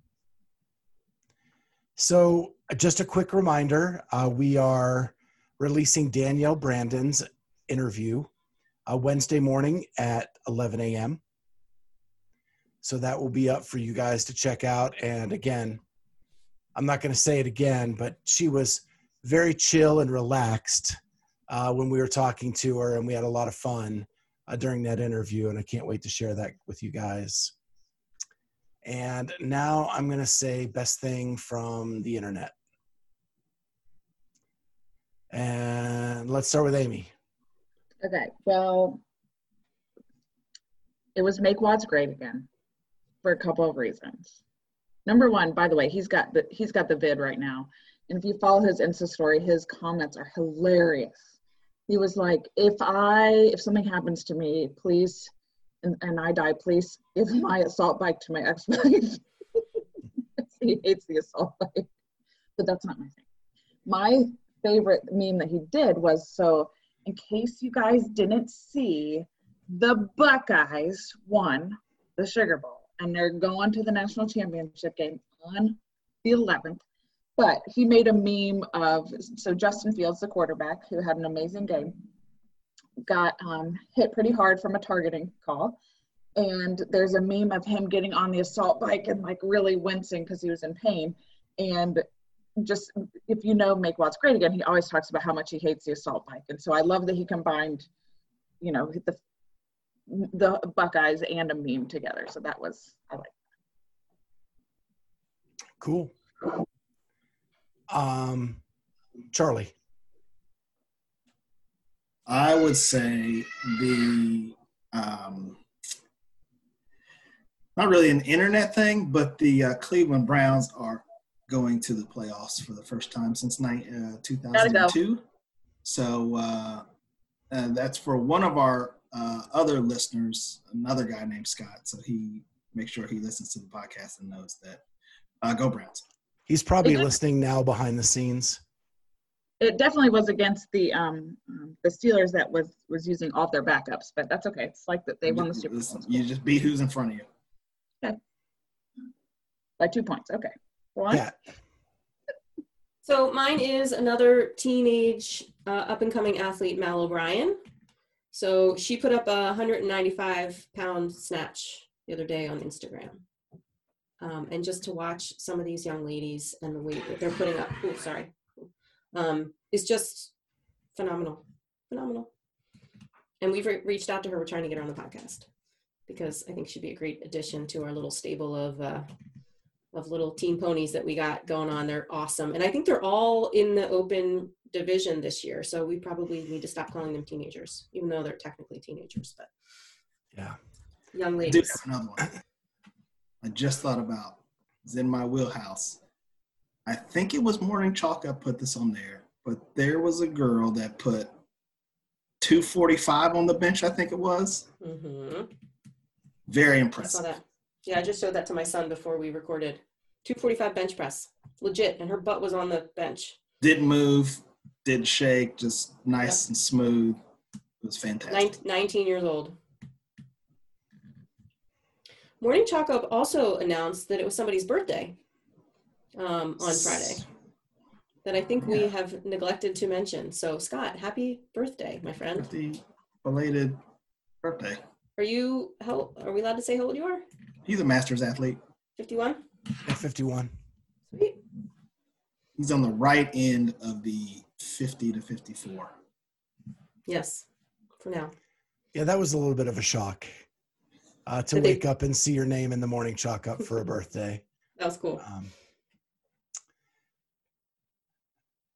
So, just a quick reminder uh, we are releasing Danielle Brandon's interview uh, Wednesday morning at 11 a.m. So, that will be up for you guys to check out. And again, I'm not going to say it again, but she was very chill and relaxed uh, when we were talking to her, and we had a lot of fun uh, during that interview. And I can't wait to share that with you guys. And now I'm going to say best thing from the internet. And let's start with Amy. Okay. Well, it was Make WODs Great Again for a couple of reasons. Number one, by the way, he's got the he's got the vid right now. And if you follow his Insta story, his comments are hilarious. He was like, if I if something happens to me, please and, and I die, please give my assault bike to my ex-wife. he hates the assault bike. But that's not my thing. My favorite meme that he did was so in case you guys didn't see, the Buckeyes won the Sugar Bowl and they're going to the national championship game on the 11th. But he made a meme of so Justin Fields, the quarterback, who had an amazing game, got um, hit pretty hard from a targeting call. And there's a meme of him getting on the assault bike and like really wincing because he was in pain. And just if you know Make WODs Great Again, he always talks about how much he hates the assault bike. And so I love that he combined, you know, the the Buckeyes and a meme together. So that was I like. That. Cool. Um, Charlie. I would say the um, not really an internet thing, but the uh, Cleveland Browns are going to the playoffs for the first time since ni- uh, 2002. Go. So uh, that's for one of our uh, other listeners, another guy named Scott. So he makes sure he listens to the podcast and knows that. Uh, go Browns. He's probably listening now behind the scenes. It definitely was against the um, um, the Steelers that was was using all their backups, but that's okay. It's like that they won the Super Bowl. You just beat who's in front of you. Okay. By two points. Okay. Yeah. So mine is another teenage uh, up and coming athlete, Mal O'Brien. So she put up a 195 pound snatch the other day on Instagram. Um, and just to watch some of these young ladies and the weight that they're putting up, oh, sorry, um, is just phenomenal. Phenomenal. And we've re- reached out to her. We're trying to get her on the podcast because I think she'd be a great addition to our little stable of uh, of little teen ponies that we got going on. They're awesome, and I think they're all in the open division this year. So we probably need to stop calling them teenagers, even though they're technically teenagers. But yeah, Young ladies. another one. I just thought about. It's in my wheelhouse. I think it was Morning Chalk I put this on there, but there was a girl that put 245 on the bench, I think it was. Mm-hmm. Very impressive. I saw that. Yeah, I just showed that to my son before we recorded. 245 bench press. Legit. And her butt was on the bench. Didn't move, didn't shake, just nice and smooth. It was fantastic. 19 years old. Morning Chalk Up also announced that it was somebody's birthday um, on Friday that I think yeah. we have neglected to mention. So, Scott, happy birthday, my friend. Happy belated birthday. Are you, how, are we allowed to say how old you are? He's a master's athlete. 51? Yeah, 51. Sweet. He's on the right end of the 50 to 54. Yes, for now. Yeah, that was a little bit of a shock uh, to Did wake they... up and see your name in the morning chalk up for a birthday. that was cool. Um,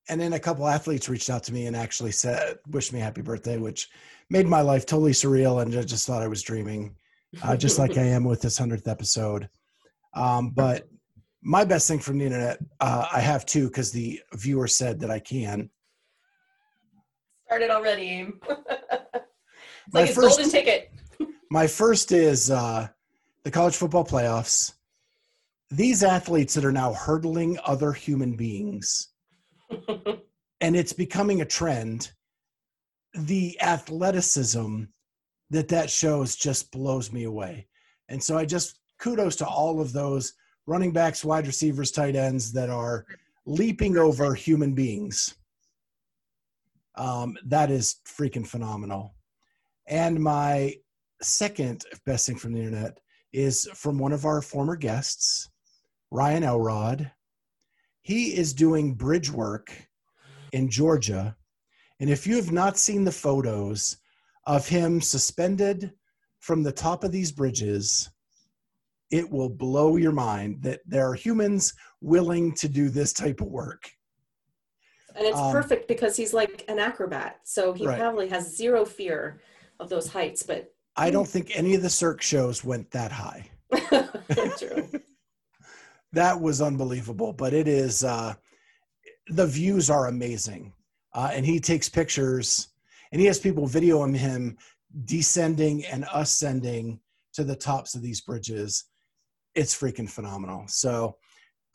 and then a couple athletes reached out to me and actually said, "Wish me happy birthday," which made my life totally surreal, and I just thought I was dreaming, uh, just like I am with this hundredth episode. Um, but my best thing from the internet, uh, I have two because the viewer said that I can. Started already. it's my like first, golden ticket. my first is uh, the college football playoffs. These athletes that are now hurdling other human beings, and it's becoming a trend. The athleticism that that shows just blows me away. And so I just kudos to all of those running backs, wide receivers, tight ends that are leaping over human beings. Um, that is freaking phenomenal. And my second best thing from the internet is from one of our former guests, Ryan Elrod. He is doing bridge work in Georgia. And if you have not seen the photos of him suspended from the top of these bridges, it will blow your mind that there are humans willing to do this type of work. And it's um, perfect because he's like an acrobat. So he right. probably has zero fear of those heights. But I don't think any of the Cirque shows went that high. True. that was unbelievable. But it is, uh, the views are amazing. Uh, and he takes pictures and he has people videoing him descending and ascending to the tops of these bridges it's freaking phenomenal. So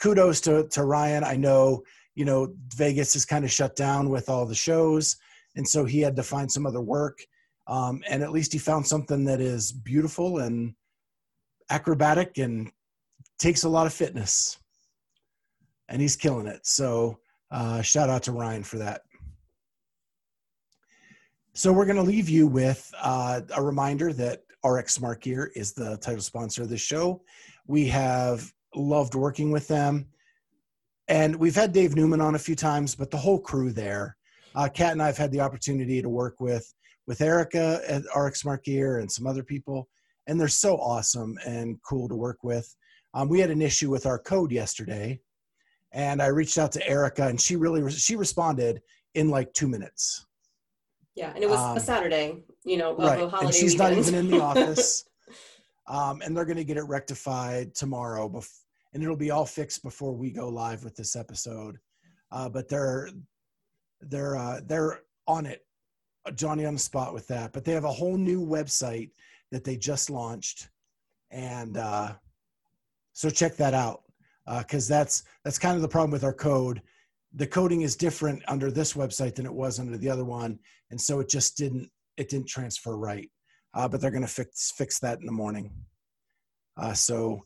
kudos to, to Ryan. I know, you know, Vegas is kind of shut down with all the shows. And so he had to find some other work. Um, and at least he found something that is beautiful and acrobatic and takes a lot of fitness. And he's killing it. So uh, shout out to Ryan for that. So we're going to leave you with uh, a reminder that RX Smart Gear is the title sponsor of the show. We have loved working with them. And we've had Dave Newman on a few times, but the whole crew there. Uh, Kat and I have had the opportunity to work with with Erica at RX Smart Gear and some other people, and they're so awesome and cool to work with. Um, we had an issue with our code yesterday, and I reached out to Erica, and she really she responded in like two minutes. Yeah, and it was um, a Saturday, you know, right. and she's weekend. not even in the office um, and they're going to get it rectified tomorrow, bef- and it'll be all fixed before we go live with this episode. Uh, but they're they're uh, they're on it, Johnny on the spot with that. But they have a whole new website that they just launched, and uh, so check that out because uh, that's that's kind of the problem with our code. The coding is different under this website than it was under the other one, and so it just didn't it didn't transfer right uh, but they're going to fix fix that in the morning. Uh, so,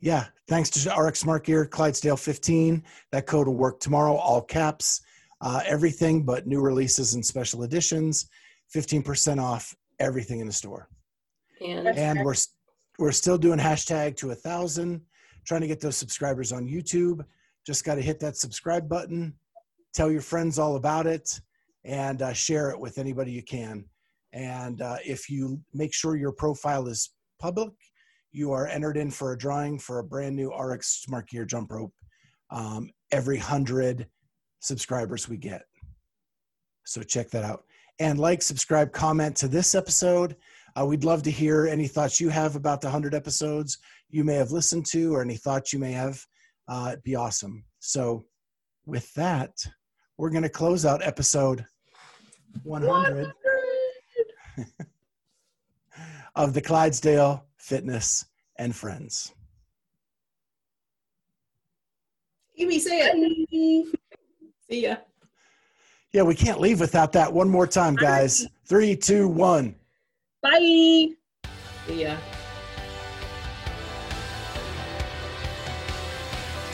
yeah, thanks to RX Smart Gear, Clydesdale 15. That code will work tomorrow, all caps, uh, everything but new releases and special editions, 15% off everything in the store. And, and we're we're still doing hashtag to a thousand, trying to get those subscribers on YouTube. Just got to hit that subscribe button, tell your friends all about it, and uh, share it with anybody you can. And uh, if you make sure your profile is public, you are entered in for a drawing for a brand new RX Smart Gear jump rope um, every hundred subscribers we get. So check that out. And like, subscribe, comment to this episode. Uh, we'd love to hear any thoughts you have about the 100 episodes you may have listened to or any thoughts you may have. Uh, it'd be awesome. So, with that, we're going to close out episode 100, 100. of the Clydesdale Fitness and Friends. Amy, say it. See ya. Yeah, we can't leave without that. One more time, guys. Three, two, one. Bye. See ya.